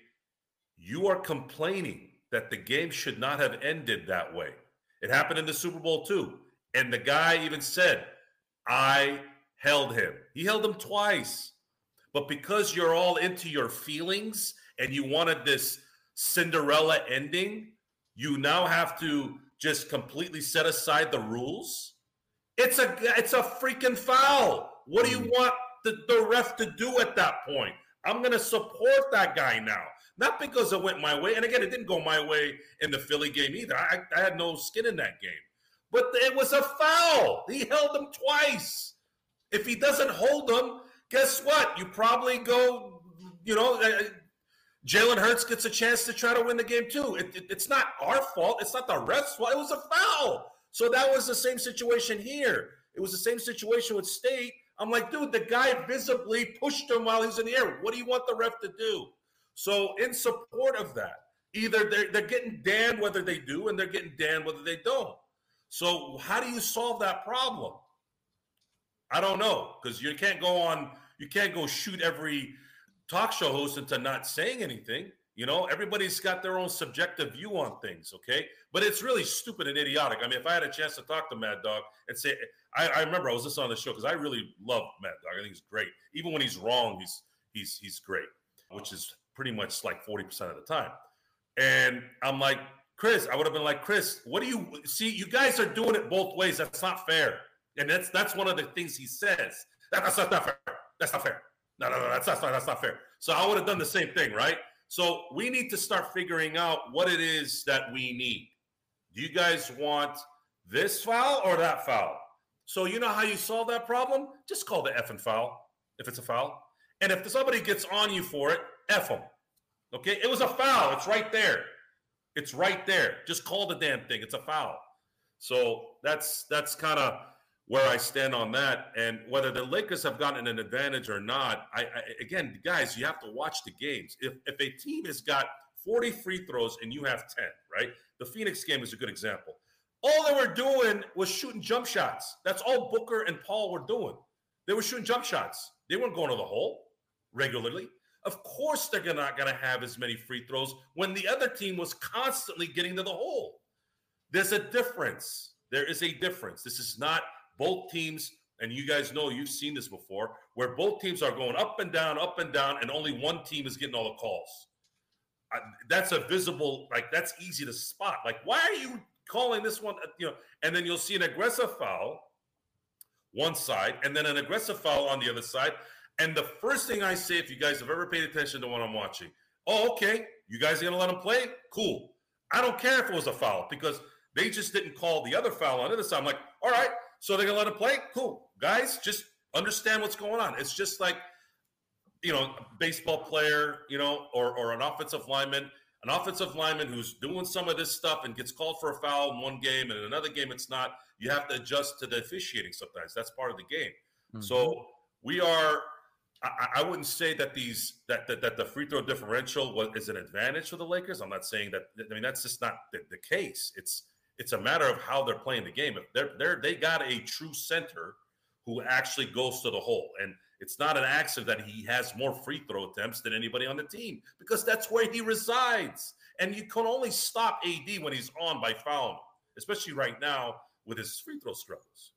You are complaining that the game should not have ended that way. It happened in the Super Bowl too. And the guy even said, I held him. He held him twice. But because you're all into your feelings and you wanted this Cinderella ending, you now have to just completely set aside the rules. It's a it's a freaking foul. What do you mm. want the, the ref to do at that point? I'm gonna support that guy now. Not because it went my way. And again, it didn't go my way in the Philly game either. I, I had no skin in that game. But it was a foul. He held him twice. If he doesn't hold them, guess what? You probably go, you know, uh, Jalen Hurts gets a chance to try to win the game too. It, it, it's not our fault. It's not the ref's fault. It was a foul. So that was the same situation here. It was the same situation with State. I'm like, dude, the guy visibly pushed him while he's in the air. What do you want the ref to do? So, in support of that, either they're, they're getting damned whether they do, and they're getting damned whether they don't. So, how do you solve that problem? I don't know because you can't go on, you can't go shoot every talk show host into not saying anything. You know, everybody's got their own subjective view on things, okay? But it's really stupid and idiotic. I mean, if I had a chance to talk to Mad Dog and say, I, I remember I was just on the show because I really love Mad Dog. I think he's great. Even when he's wrong, he's he's he's great, which is pretty much like 40% of the time. And I'm like, Chris, I would have been like, Chris, what do you see? You guys are doing it both ways. That's not fair. And that's that's one of the things he says. That, that's, that's not fair. That's not fair. No, no, no, that's, not that's not fair. So I would have done the same thing, right? So we need to start figuring out what it is that we need. Do you guys want this foul or that foul? So you know how you solve that problem? Just call the F and foul if it's a foul. And if somebody gets on you for it, F them. Okay? It was a foul. It's right there. It's right there. Just call the damn thing. It's a foul. So that's that's kind of where I stand on that. And whether the Lakers have gotten an advantage or not, I, I again, guys, you have to watch the games. If if a team has got 40 free throws and you have 10, right? The Phoenix game is a good example. All they were doing was shooting jump shots. That's all Booker and Paul were doing. They were shooting jump shots. They weren't going to the hole regularly. Of course, they're not going to have as many free throws when the other team was constantly getting to the hole. There's a difference. There is a difference. This is not both teams, and you guys know you've seen this before, where both teams are going up and down, up and down, and only one team is getting all the calls. I, that's a visible, like, that's easy to spot. Like, why are you calling this one, uh, you know, and then you'll see an aggressive foul one side and then an aggressive foul on the other side. And the first thing I say, if you guys have ever paid attention to what I'm watching, oh, okay, you guys are gonna let him play? Cool. I don't care if it was a foul because they just didn't call the other foul on the other side. I'm like, all right, so they're gonna let him play? Cool. Guys, just understand what's going on. It's just like, you know, a baseball player, you know, or or an offensive lineman an offensive lineman who's doing some of this stuff and gets called for a foul in one game and in another game it's not, you have to adjust to the officiating sometimes. That's part of the game. Mm-hmm. So we are. I, I, wouldn't say that these that, that that the free throw differential was, is an advantage for the Lakers. I'm not saying that. I mean, that's just not the, the case. It's it's a matter of how they're playing the game. If they're they're they got a true center who actually goes to the hole, and it's not an accident that he has more free throw attempts than anybody on the team because that's where he resides. And you can only stop AD when he's on by fouling, especially right now with his free throw struggles.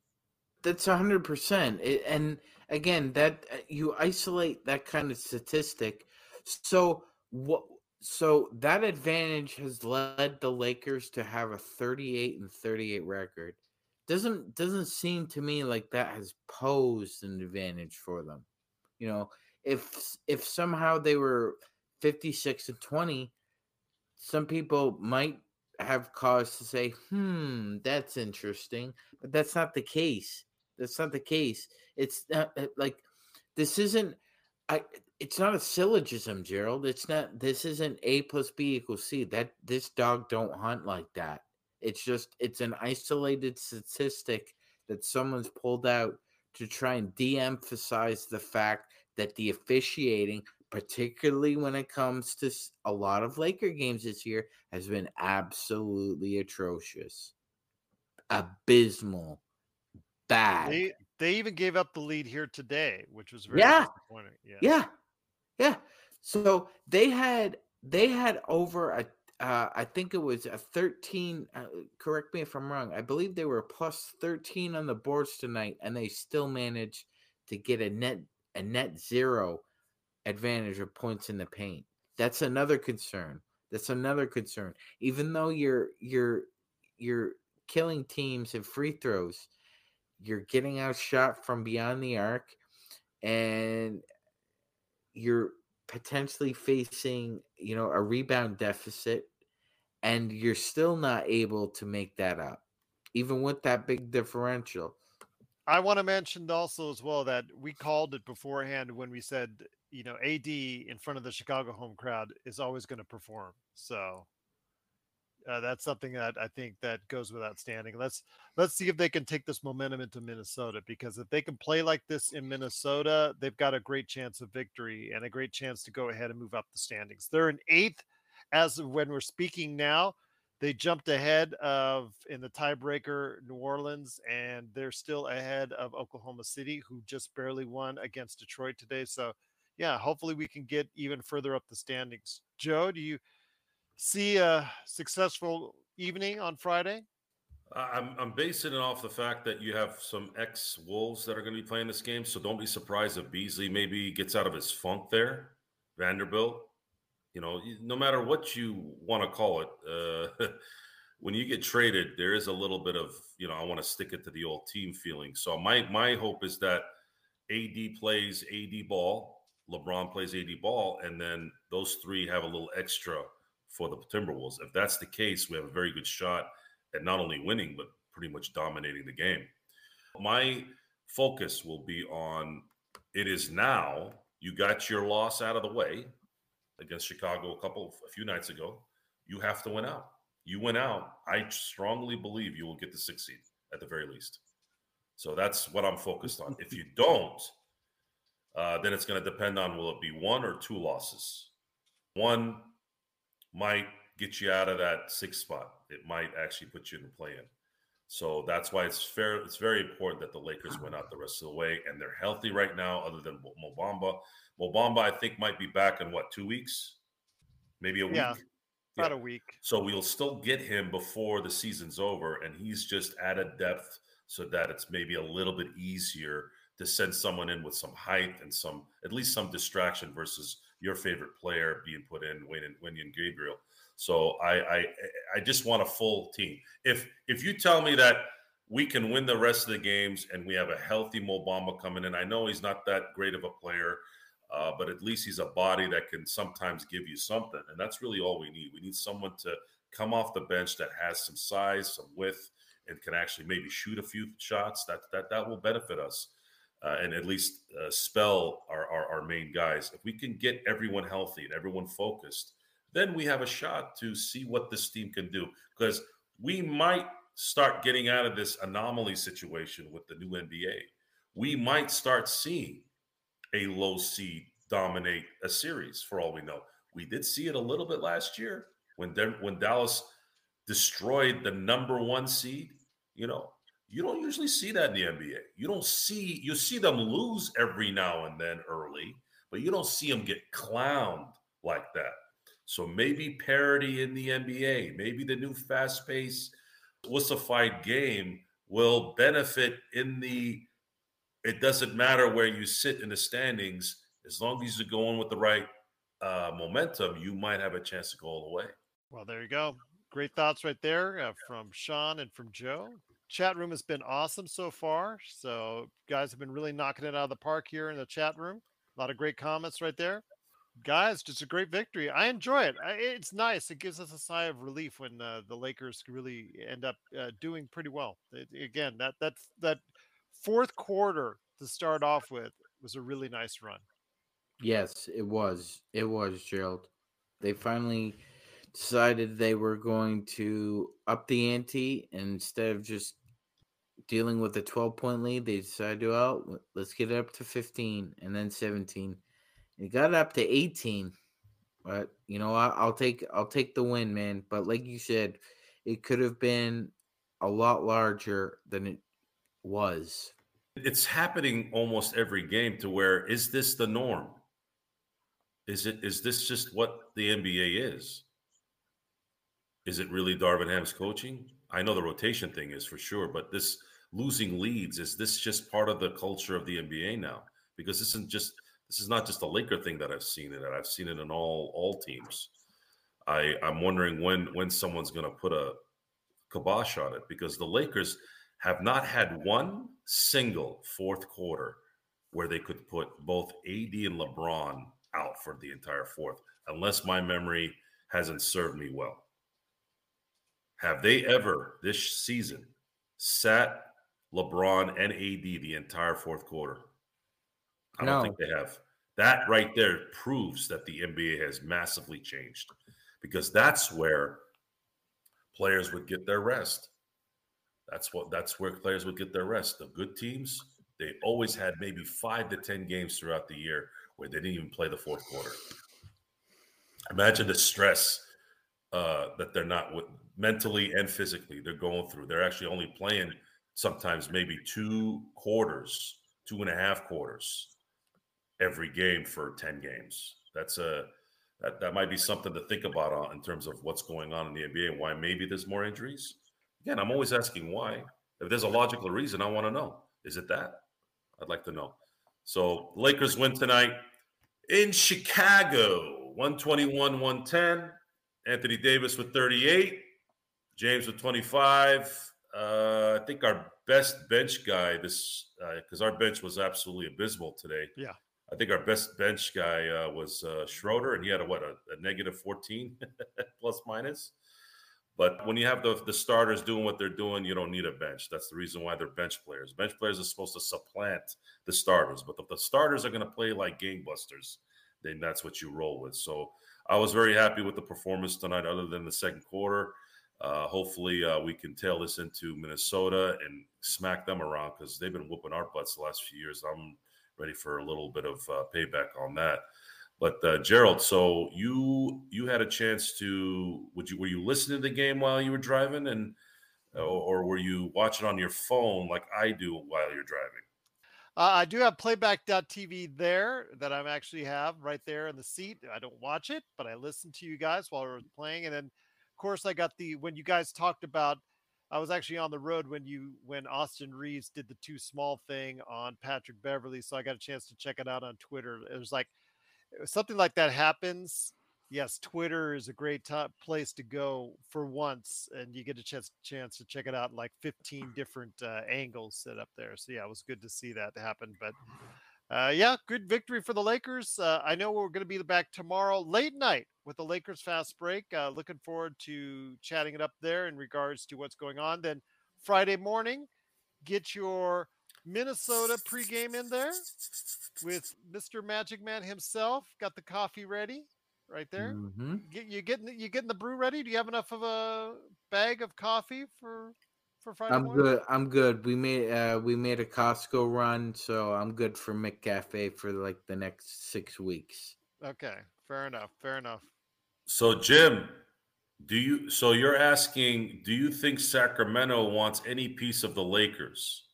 That's hundred percent. And again, that uh, you isolate that kind of statistic. So what? So that advantage has led the Lakers to have a 38 and 38 record doesn't doesn't seem to me like that has posed an advantage for them. You know, if if somehow they were 56 and 20, some people might have cause to say, "Hmm, that's interesting," but that's not the case. That's not the case. It's not uh, like this isn't I it's not a syllogism, Gerald. It's not this isn't A plus B equals C. That this dog don't hunt like that. It's just it's an isolated statistic that someone's pulled out to try and de-emphasize the fact that the officiating, particularly when it comes to a lot of Laker games this year, has been absolutely atrocious, abysmal, bad. They, they even gave up the lead here today, which was very yeah. disappointing. Yeah. yeah, yeah. So they had they had over a uh, I think it was a 13. Uh, correct me if I'm wrong. I believe they were plus 13 on the boards tonight, and they still managed to get a net a net zero advantage of points in the paint. That's another concern. That's another concern. Even though you're you're you're killing teams in free throws, you're getting outshot from beyond the arc, and you're potentially facing, you know, a rebound deficit and you're still not able to make that up even with that big differential. I want to mention also as well that we called it beforehand when we said, you know, AD in front of the Chicago home crowd is always going to perform. So uh, that's something that I think that goes without standing. Let's let's see if they can take this momentum into Minnesota because if they can play like this in Minnesota, they've got a great chance of victory and a great chance to go ahead and move up the standings. They're in eighth as of when we're speaking now. They jumped ahead of in the tiebreaker New Orleans, and they're still ahead of Oklahoma City, who just barely won against Detroit today. So, yeah, hopefully we can get even further up the standings. Joe, do you? See a successful evening on Friday? I'm, I'm basing it off the fact that you have some ex Wolves that are going to be playing this game. So don't be surprised if Beasley maybe gets out of his funk there. Vanderbilt, you know, no matter what you want to call it, uh, *laughs* when you get traded, there is a little bit of, you know, I want to stick it to the old team feeling. So my my hope is that AD plays AD ball, LeBron plays AD ball, and then those three have a little extra for the Timberwolves. If that's the case, we have a very good shot at not only winning, but pretty much dominating the game. My focus will be on it is now. You got your loss out of the way against Chicago a couple, a few nights ago. You have to win out. You win out. I strongly believe you will get the sixth seed at the very least. So that's what I'm focused on. If you *laughs* don't, uh, then it's going to depend on will it be one or two losses. One might get you out of that sixth spot. It might actually put you in the play in. So that's why it's fair. It's very important that the Lakers went out the rest of the way, and they're healthy right now. Other than Mo Bamba. Mobamba, I think might be back in what two weeks, maybe a week. Yeah, about a week. So we'll still get him before the season's over, and he's just added depth so that it's maybe a little bit easier to send someone in with some height and some at least some distraction versus your favorite player being put in, Wayne and Wenyen Gabriel. So I, I I just want a full team. If if you tell me that we can win the rest of the games and we have a healthy Mo Bamba coming in, I know he's not that great of a player, uh, but at least he's a body that can sometimes give you something, and that's really all we need. We need someone to come off the bench that has some size, some width, and can actually maybe shoot a few shots. That that that will benefit us. Uh, and at least uh, spell our, our, our main guys. If we can get everyone healthy and everyone focused, then we have a shot to see what this team can do. Because we might start getting out of this anomaly situation with the new NBA. We might start seeing a low seed dominate a series for all we know. We did see it a little bit last year when when Dallas destroyed the number one seed. You know, you don't usually see that in the NBA. You don't see you see them lose every now and then early, but you don't see them get clowned like that. So maybe parity in the NBA, maybe the new fast-paced, wussified game will benefit in the. It doesn't matter where you sit in the standings, as long as you're going with the right uh, momentum, you might have a chance to go all the way. Well, there you go. Great thoughts right there uh, from Sean and from Joe. Chat room has been awesome so far. So, guys have been really knocking it out of the park here in the chat room. A lot of great comments right there guys, just a great victory. I enjoy it. It's nice. It gives us a sigh of relief when uh, the Lakers really end up uh, doing pretty well. It, again, that that that fourth quarter to start off with was a really nice run. Yes, it was. It was, Gerald. They finally decided they were going to up the ante instead of just dealing with a 12 point lead, they decided to, well, let's get it up to 15 and then 17 it got up to 18, but you know I, I'll take I'll take the win, man. But like you said, it could have been a lot larger than it was. It's happening almost every game to where is this the norm? Is it is this just what the NBA is? Is it really Darvin Ham's coaching? I know the rotation thing is for sure, but this losing leads is this just part of the culture of the NBA now? Because this isn't just this is not just a Laker thing that I've seen it. I've seen it in all all teams. I I'm wondering when when someone's going to put a kibosh on it because the Lakers have not had one single fourth quarter where they could put both AD and LeBron out for the entire fourth, unless my memory hasn't served me well. Have they ever this season sat LeBron and AD the entire fourth quarter? I don't think they have. That right there proves that the NBA has massively changed because that's where players would get their rest. That's what that's where players would get their rest. The good teams, they always had maybe five to ten games throughout the year where they didn't even play the fourth quarter. Imagine the stress uh, that they're not with, mentally and physically they're going through. They're actually only playing sometimes maybe two quarters, two and a half quarters every game for 10 games. That's a that, that might be something to think about on, in terms of what's going on in the NBA and why maybe there's more injuries. Again, I'm always asking why. If there's a logical reason, I want to know. Is it that? I'd like to know. So Lakers win tonight in Chicago, 121, 110. Anthony Davis with 38, James with 25. Uh, I think our best bench guy this because uh, our bench was absolutely abysmal today. Yeah, I think our best bench guy uh, was uh, Schroeder, and he had a what a, a negative 14 *laughs* plus minus. But when you have the, the starters doing what they're doing, you don't need a bench. That's the reason why they're bench players. Bench players are supposed to supplant the starters, but if the starters are going to play like gangbusters, then that's what you roll with. So I was very happy with the performance tonight, other than the second quarter. Uh, hopefully, uh, we can tail this into Minnesota and smack them around because they've been whooping our butts the last few years. I'm ready for a little bit of uh, payback on that. But uh, Gerald, so you you had a chance to would you were you listening to the game while you were driving and or, or were you watching on your phone like I do while you're driving? Uh, I do have playback.tv there that I actually have right there in the seat. I don't watch it, but I listen to you guys while we're playing. And then, of course, I got the when you guys talked about I was actually on the road when you when Austin Reaves did the too small thing on Patrick Beverley, so I got a chance to check it out on Twitter. It was like something like that happens yes, Twitter is a great top place to go for once, and you get a chance chance to check it out. Like 15 different uh, angles set up there. So yeah, it was good to see that happen. But uh, yeah, good victory for the Lakers. Uh, I know we're going to be back tomorrow late night with the Lakers fast break. Uh, looking forward to chatting it up there in regards to what's going on. Then Friday morning, get your Minnesota pregame in there with Mr. Magic Man himself. Got the coffee ready right there. Mhm. Get, you getting you getting the brew ready? Do you have enough of a bag of coffee for for Friday I'm morning? good. I'm good. We made uh we made a Costco run, so I'm good for McCafe for like the next six weeks. Okay, fair enough. Fair enough. So Jim, do you so you're asking, do you think Sacramento wants any piece of the Lakers?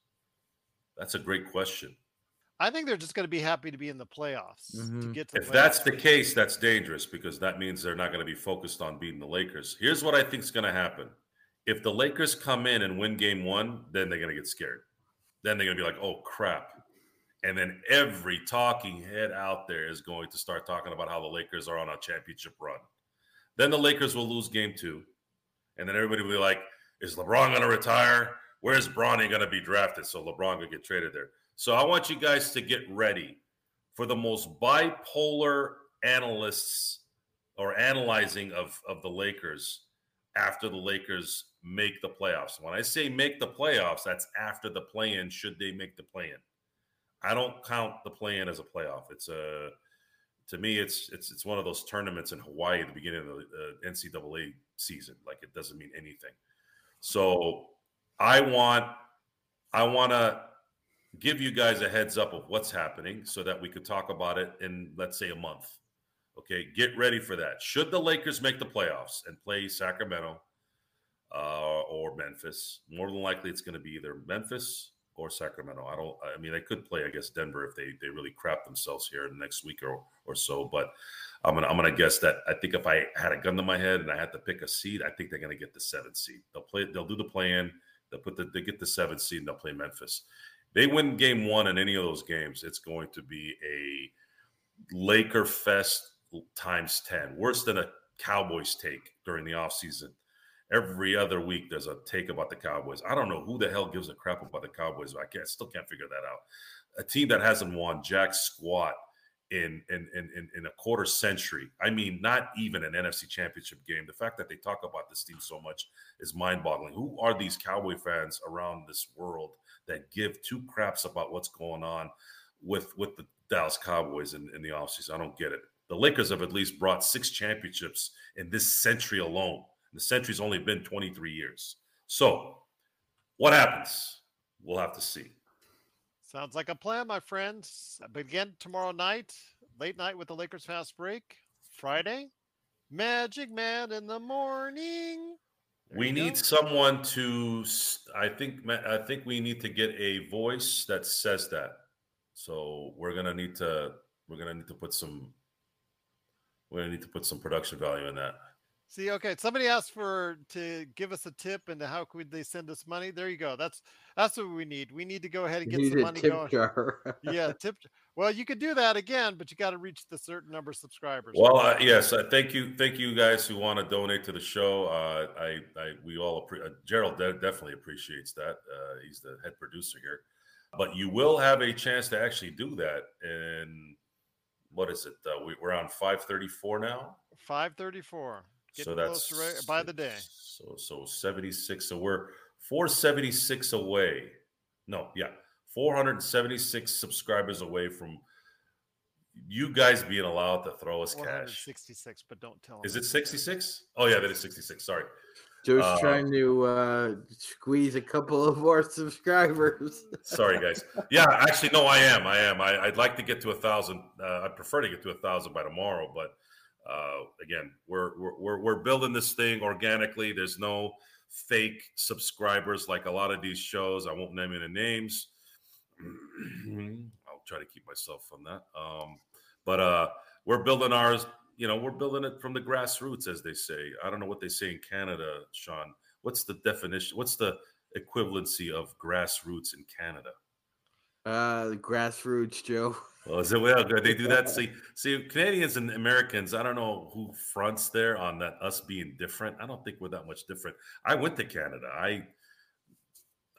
That's a great question. I think they're just going to be happy to be in the playoffs to Mhm. get to. If the that's the case, that's dangerous because that means they're not going to be focused on beating the Lakers. Here's what I think is going to happen. If the Lakers come in and win game one, then they're going to get scared. Then they're going to be like, oh, crap. And then every talking head out there is going to start talking about how the Lakers are on a championship run. Then the Lakers will lose game two. And then everybody will be like, is LeBron going to retire? Where's Bronny going to be drafted? So LeBron will get traded there. So I want you guys to get ready for the most bipolar analysts or analyzing of, of the Lakers after the Lakers make the playoffs. When I say make the playoffs, that's after the play in, should they make the play in. I don't count the play in as a playoff. It's a to me, it's it's it's one of those tournaments in Hawaii at the beginning of the uh, NCAA season. Like it doesn't mean anything. So I want I want to give you guys a heads up of what's happening so that we could talk about it in let's say a month. Okay, get ready for that. Should the Lakers make the playoffs and play Sacramento uh, or Memphis, more than likely it's going to be either Memphis or Sacramento. I don't. I mean, they could play, I guess, Denver if they they really crap themselves here next week or or so. But I'm gonna I'm gonna guess that I think if I had a gun to my head and I had to pick a seed, I think they're gonna get the seventh seed. They'll play. They'll do the play in. They'll put the they get the seventh seed and they'll play Memphis. They win game one in any of those games, it's going to be a Laker fest times 10, worse than a Cowboys take during the offseason. Every other week, there's a take about the Cowboys. I don't know who the hell gives a crap about the Cowboys. I can't, still can't figure that out. A team that hasn't won jack squat in, in in in a quarter century. I mean, not even an NFC Championship game. The fact that they talk about this team so much is mind-boggling. Who are these Cowboy fans around this world that give two craps about what's going on with with the Dallas Cowboys in, in the offseason? I don't get it. The Lakers have at least brought six championships in this century alone. The century's only been 23 years. So, what happens? We'll have to see. Sounds like a plan, my friends. Begin tomorrow night, late night with the Lakers fast break. Friday, Magic Man in the morning. There we need go. someone to. I think. I think we need to get a voice that says that. So we're gonna need to. We're gonna need to put some. We're gonna need to put some production value in that. See, okay, somebody asked for to give us a tip and how could they send us money? There you go. That's that's what we need. We need to go ahead and get Need some a money tip going. jar. yeah, *laughs* tip. Well, you could do that again, but you got to reach the certain number of subscribers. Well, uh, yes, uh, thank you, thank you guys who want to donate to the show. Uh, I, I, we all appre- uh, Gerald de- definitely appreciates that. Uh, he's the head producer here, but you will have a chance to actually do that. And what is it? Uh, we, we're on five thirty four now, Five thirty-four. so Getting that's closer right by the day. So so seventy six. So we're four seventy six away. No, yeah, four hundred seventy six subscribers away from you guys being allowed to throw us cash. 66, but don't tell. Is it 66? Oh, yeah, that is 66. Sorry. Joe's Uh, trying to uh, squeeze a couple of more subscribers. *laughs* Sorry, guys. Yeah, actually, no, I am. I am. I, I'd like to get to a thousand. Uh, I'd prefer to get to a thousand by tomorrow, but uh, again, we're, we're we're we're building this thing organically. There's no fake subscribers like a lot of these shows. I won't name any names. *clears throat* I'll try to keep myself from that. Um, but uh, we're building ours. You know, we're building it from the grassroots, as they say. I don't know what they say in Canada, Sean. What's the definition? What's the equivalency of grassroots in Canada? Uh, the grassroots, Joe. *laughs* Well, is it well? good? They do that. See, see, Canadians and Americans. I don't know who fronts there on that. Us being different. I don't think we're that much different. I went to Canada. I,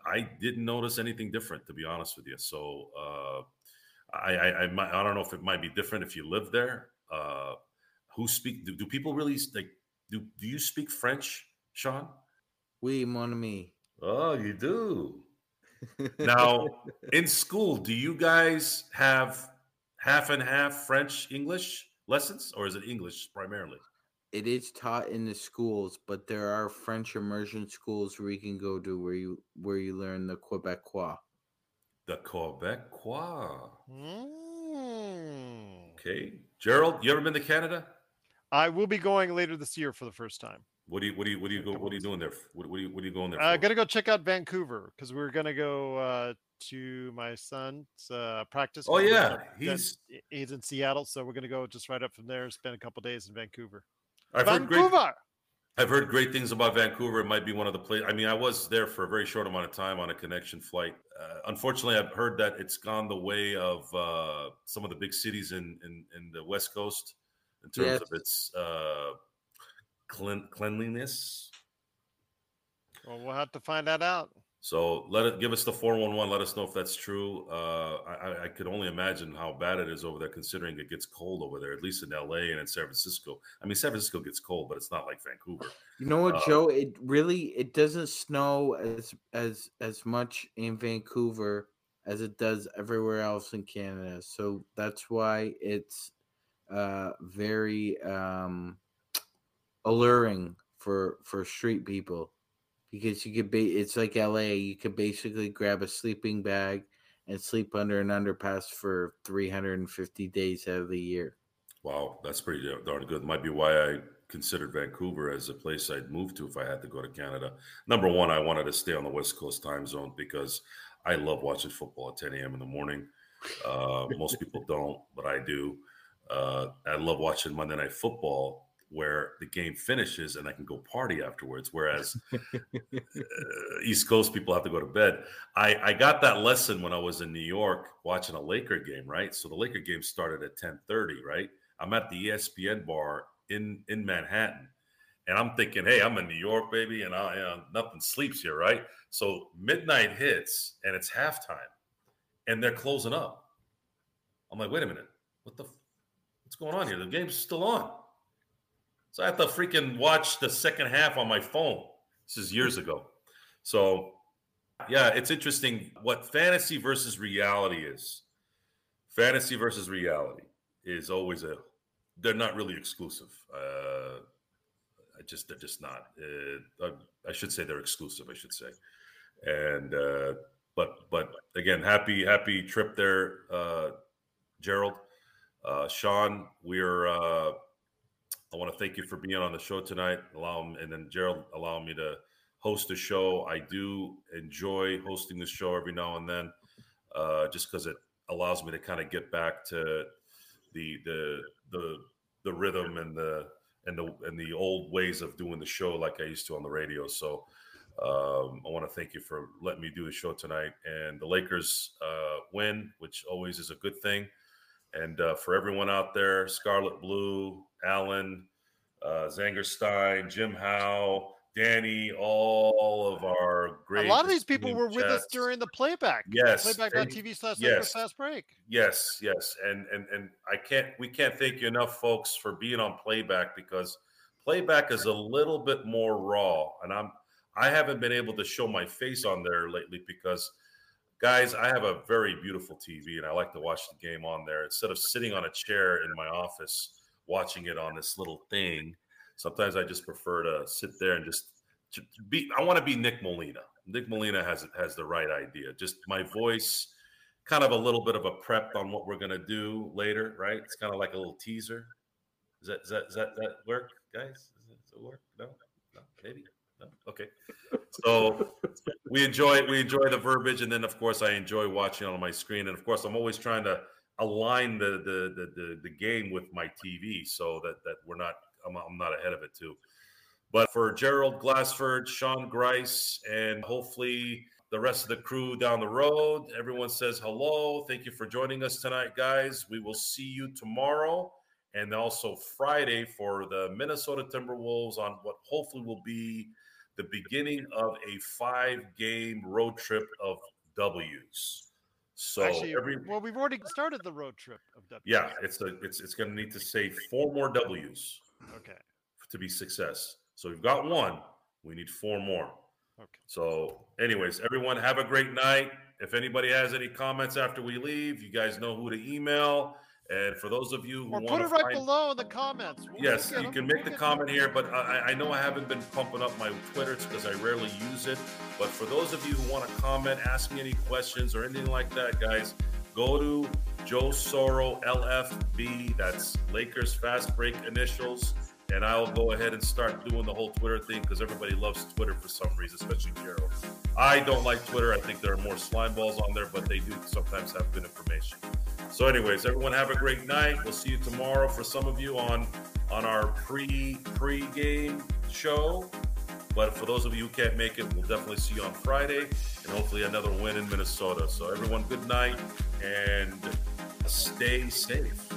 I didn't notice anything different, to be honest with you. So, uh, I, I, I, might, I don't know if it might be different if you live there. Uh, who speak? Do, do people really like? Do Do you speak French, Sean? Oui, mon ami. Oh, you do. Now, *laughs* in school, do you guys have half and half French English lessons, or is it English primarily? It is taught in the schools, but there are French immersion schools where you can go to where you where you learn the Quebecois. The Quebecois. Mm. Okay, Gerald, you ever been to Canada? I will be going later this year for the first time. What do you what do you what do you go what are you doing there? What, what are you what are you going there? I for? got to go check out Vancouver because we're gonna go uh, to my son's uh, practice. Oh, because yeah, then he's- he's in Seattle, so we're gonna go just right up from there. Spend a couple days in Vancouver. I've heard great Vancouver. I've heard great things about Vancouver. It might be one of the places. I mean, I was there for a very short amount of time on a connection flight. Uh, unfortunately, I've heard that it's gone the way of uh, some of the big cities in, in, in the West Coast in terms Yes. of its uh, clean, cleanliness. Well, we'll have to find that out. So let it give us the four one one. Let us know if that's true. Uh, I, I- I could only imagine how bad it is over there, considering it gets cold over there. At least in L.A. and in San Francisco. I mean, San Francisco gets cold, but it's not like Vancouver. You know what, Uh, Joe? It really it doesn't snow as as as much in Vancouver as it does everywhere else in Canada. So that's why it's uh very um alluring for for street people because you could be it's like LA, you could basically grab a sleeping bag and sleep under an underpass for 350 days out of the year. Wow, that's pretty darn good. Might be why I considered Vancouver as a place I'd move to if I had to go to Canada. Number one, I wanted to stay on the West Coast time zone because I love watching football at 10 a.m. in the morning. Uh, most people don't, but I do. Uh, I love watching Monday Night Football where the game finishes and I can go party afterwards. Whereas *laughs* uh, East Coast people have to go to bed. I, I got that lesson when I was in New York watching a Laker game, right? So the Laker game started at 10:30, right? I'm at the ESPN bar in in Manhattan, and I'm thinking, hey, I'm in New York, baby, and I, you know, nothing sleeps here, right? So midnight hits and it's halftime, and they're closing up. I'm like, wait a minute, what the, f- what's going on here? The game's still on. So I have to freaking watch the second half on my phone. This is years ago. So yeah, it's interesting what fantasy versus reality is. Fantasy versus reality is always a they're not really exclusive. Uh I just they're just not. Uh, I, I should say they're exclusive, I should say. And uh but but again, happy happy trip there uh Gerald. Uh Sean, we're uh I want to thank you for being on the show tonight. Allow and then Gerald, allow me to host the show. I do enjoy hosting the show every now and then, uh, just because it allows me to kind of get back to the the the the rhythm and the and the and the old ways of doing the show like I used to on the radio. So um, I want to thank you for letting me do the show tonight. And the Lakers uh, win, which always is a good thing. And uh, for everyone out there, Scarlet Blue, Alan, uh, Zangerstein, Jim Howe, Danny, all of our great. a lot of these people were with us during the playback. Yes, Playback.tv slash yes. Fast break. Yes, yes, and and and I can't. We can't thank you enough, folks, for being on playback because playback is a little bit more raw, and I'm. I haven't been able to show my face on there lately because, guys, I have a very beautiful TV, and I like to watch the game on there instead of sitting on a chair in my office watching it on this little thing. Sometimes I just prefer to sit there and just be. I want to be Nick Molina. Nick Molina has has the right idea. Just my voice kind of a little bit of a prep on what we're gonna do later, right? It's kind of like a little teaser. Is that is that is that, that work, guys? Does it work? No, no, maybe. Okay. So we enjoy we enjoy the verbiage, and then of course I enjoy watching on my screen, and of course I'm always trying to align the the the the, the game with my TV so that that we're not I'm, I'm not ahead of it too. But for Gerald Glassford, Sean Grice, and hopefully the rest of the crew down the road. Everyone says hello. Thank you for joining us tonight, guys. We will see you tomorrow and also Friday for the Minnesota Timberwolves on what hopefully will be the beginning of a five game road trip of W's. So Actually, every well, we've already started the road trip of W's. yeah, it's a it's it's going to need to say four more W's Okay. to be success. So we've got one. We need four more. Okay. So, anyways, everyone have a great night. If anybody has any comments after we leave, you guys know who to email. And for those of you who Or want put it right find, below in the comments. We'll yes, you can make the comment here, but I, I know I haven't been pumping up my Twitter because I rarely use it. But for those of you who want to comment, ask me any questions or anything like that, guys, go to Joe Soro LFB. That's Lakers Fast Break Initials. And I'll go ahead and start doing the whole Twitter thing because everybody loves Twitter for some reason, especially Gerald. I don't like Twitter. I think there are more slime balls on there, but they do sometimes have good information. So, anyways, everyone have a great night. We'll see you tomorrow for some of you on on our pre pre game show. But for those of you who can't make it, we'll definitely see you on Friday and hopefully another win in Minnesota. So, everyone, good night and stay safe.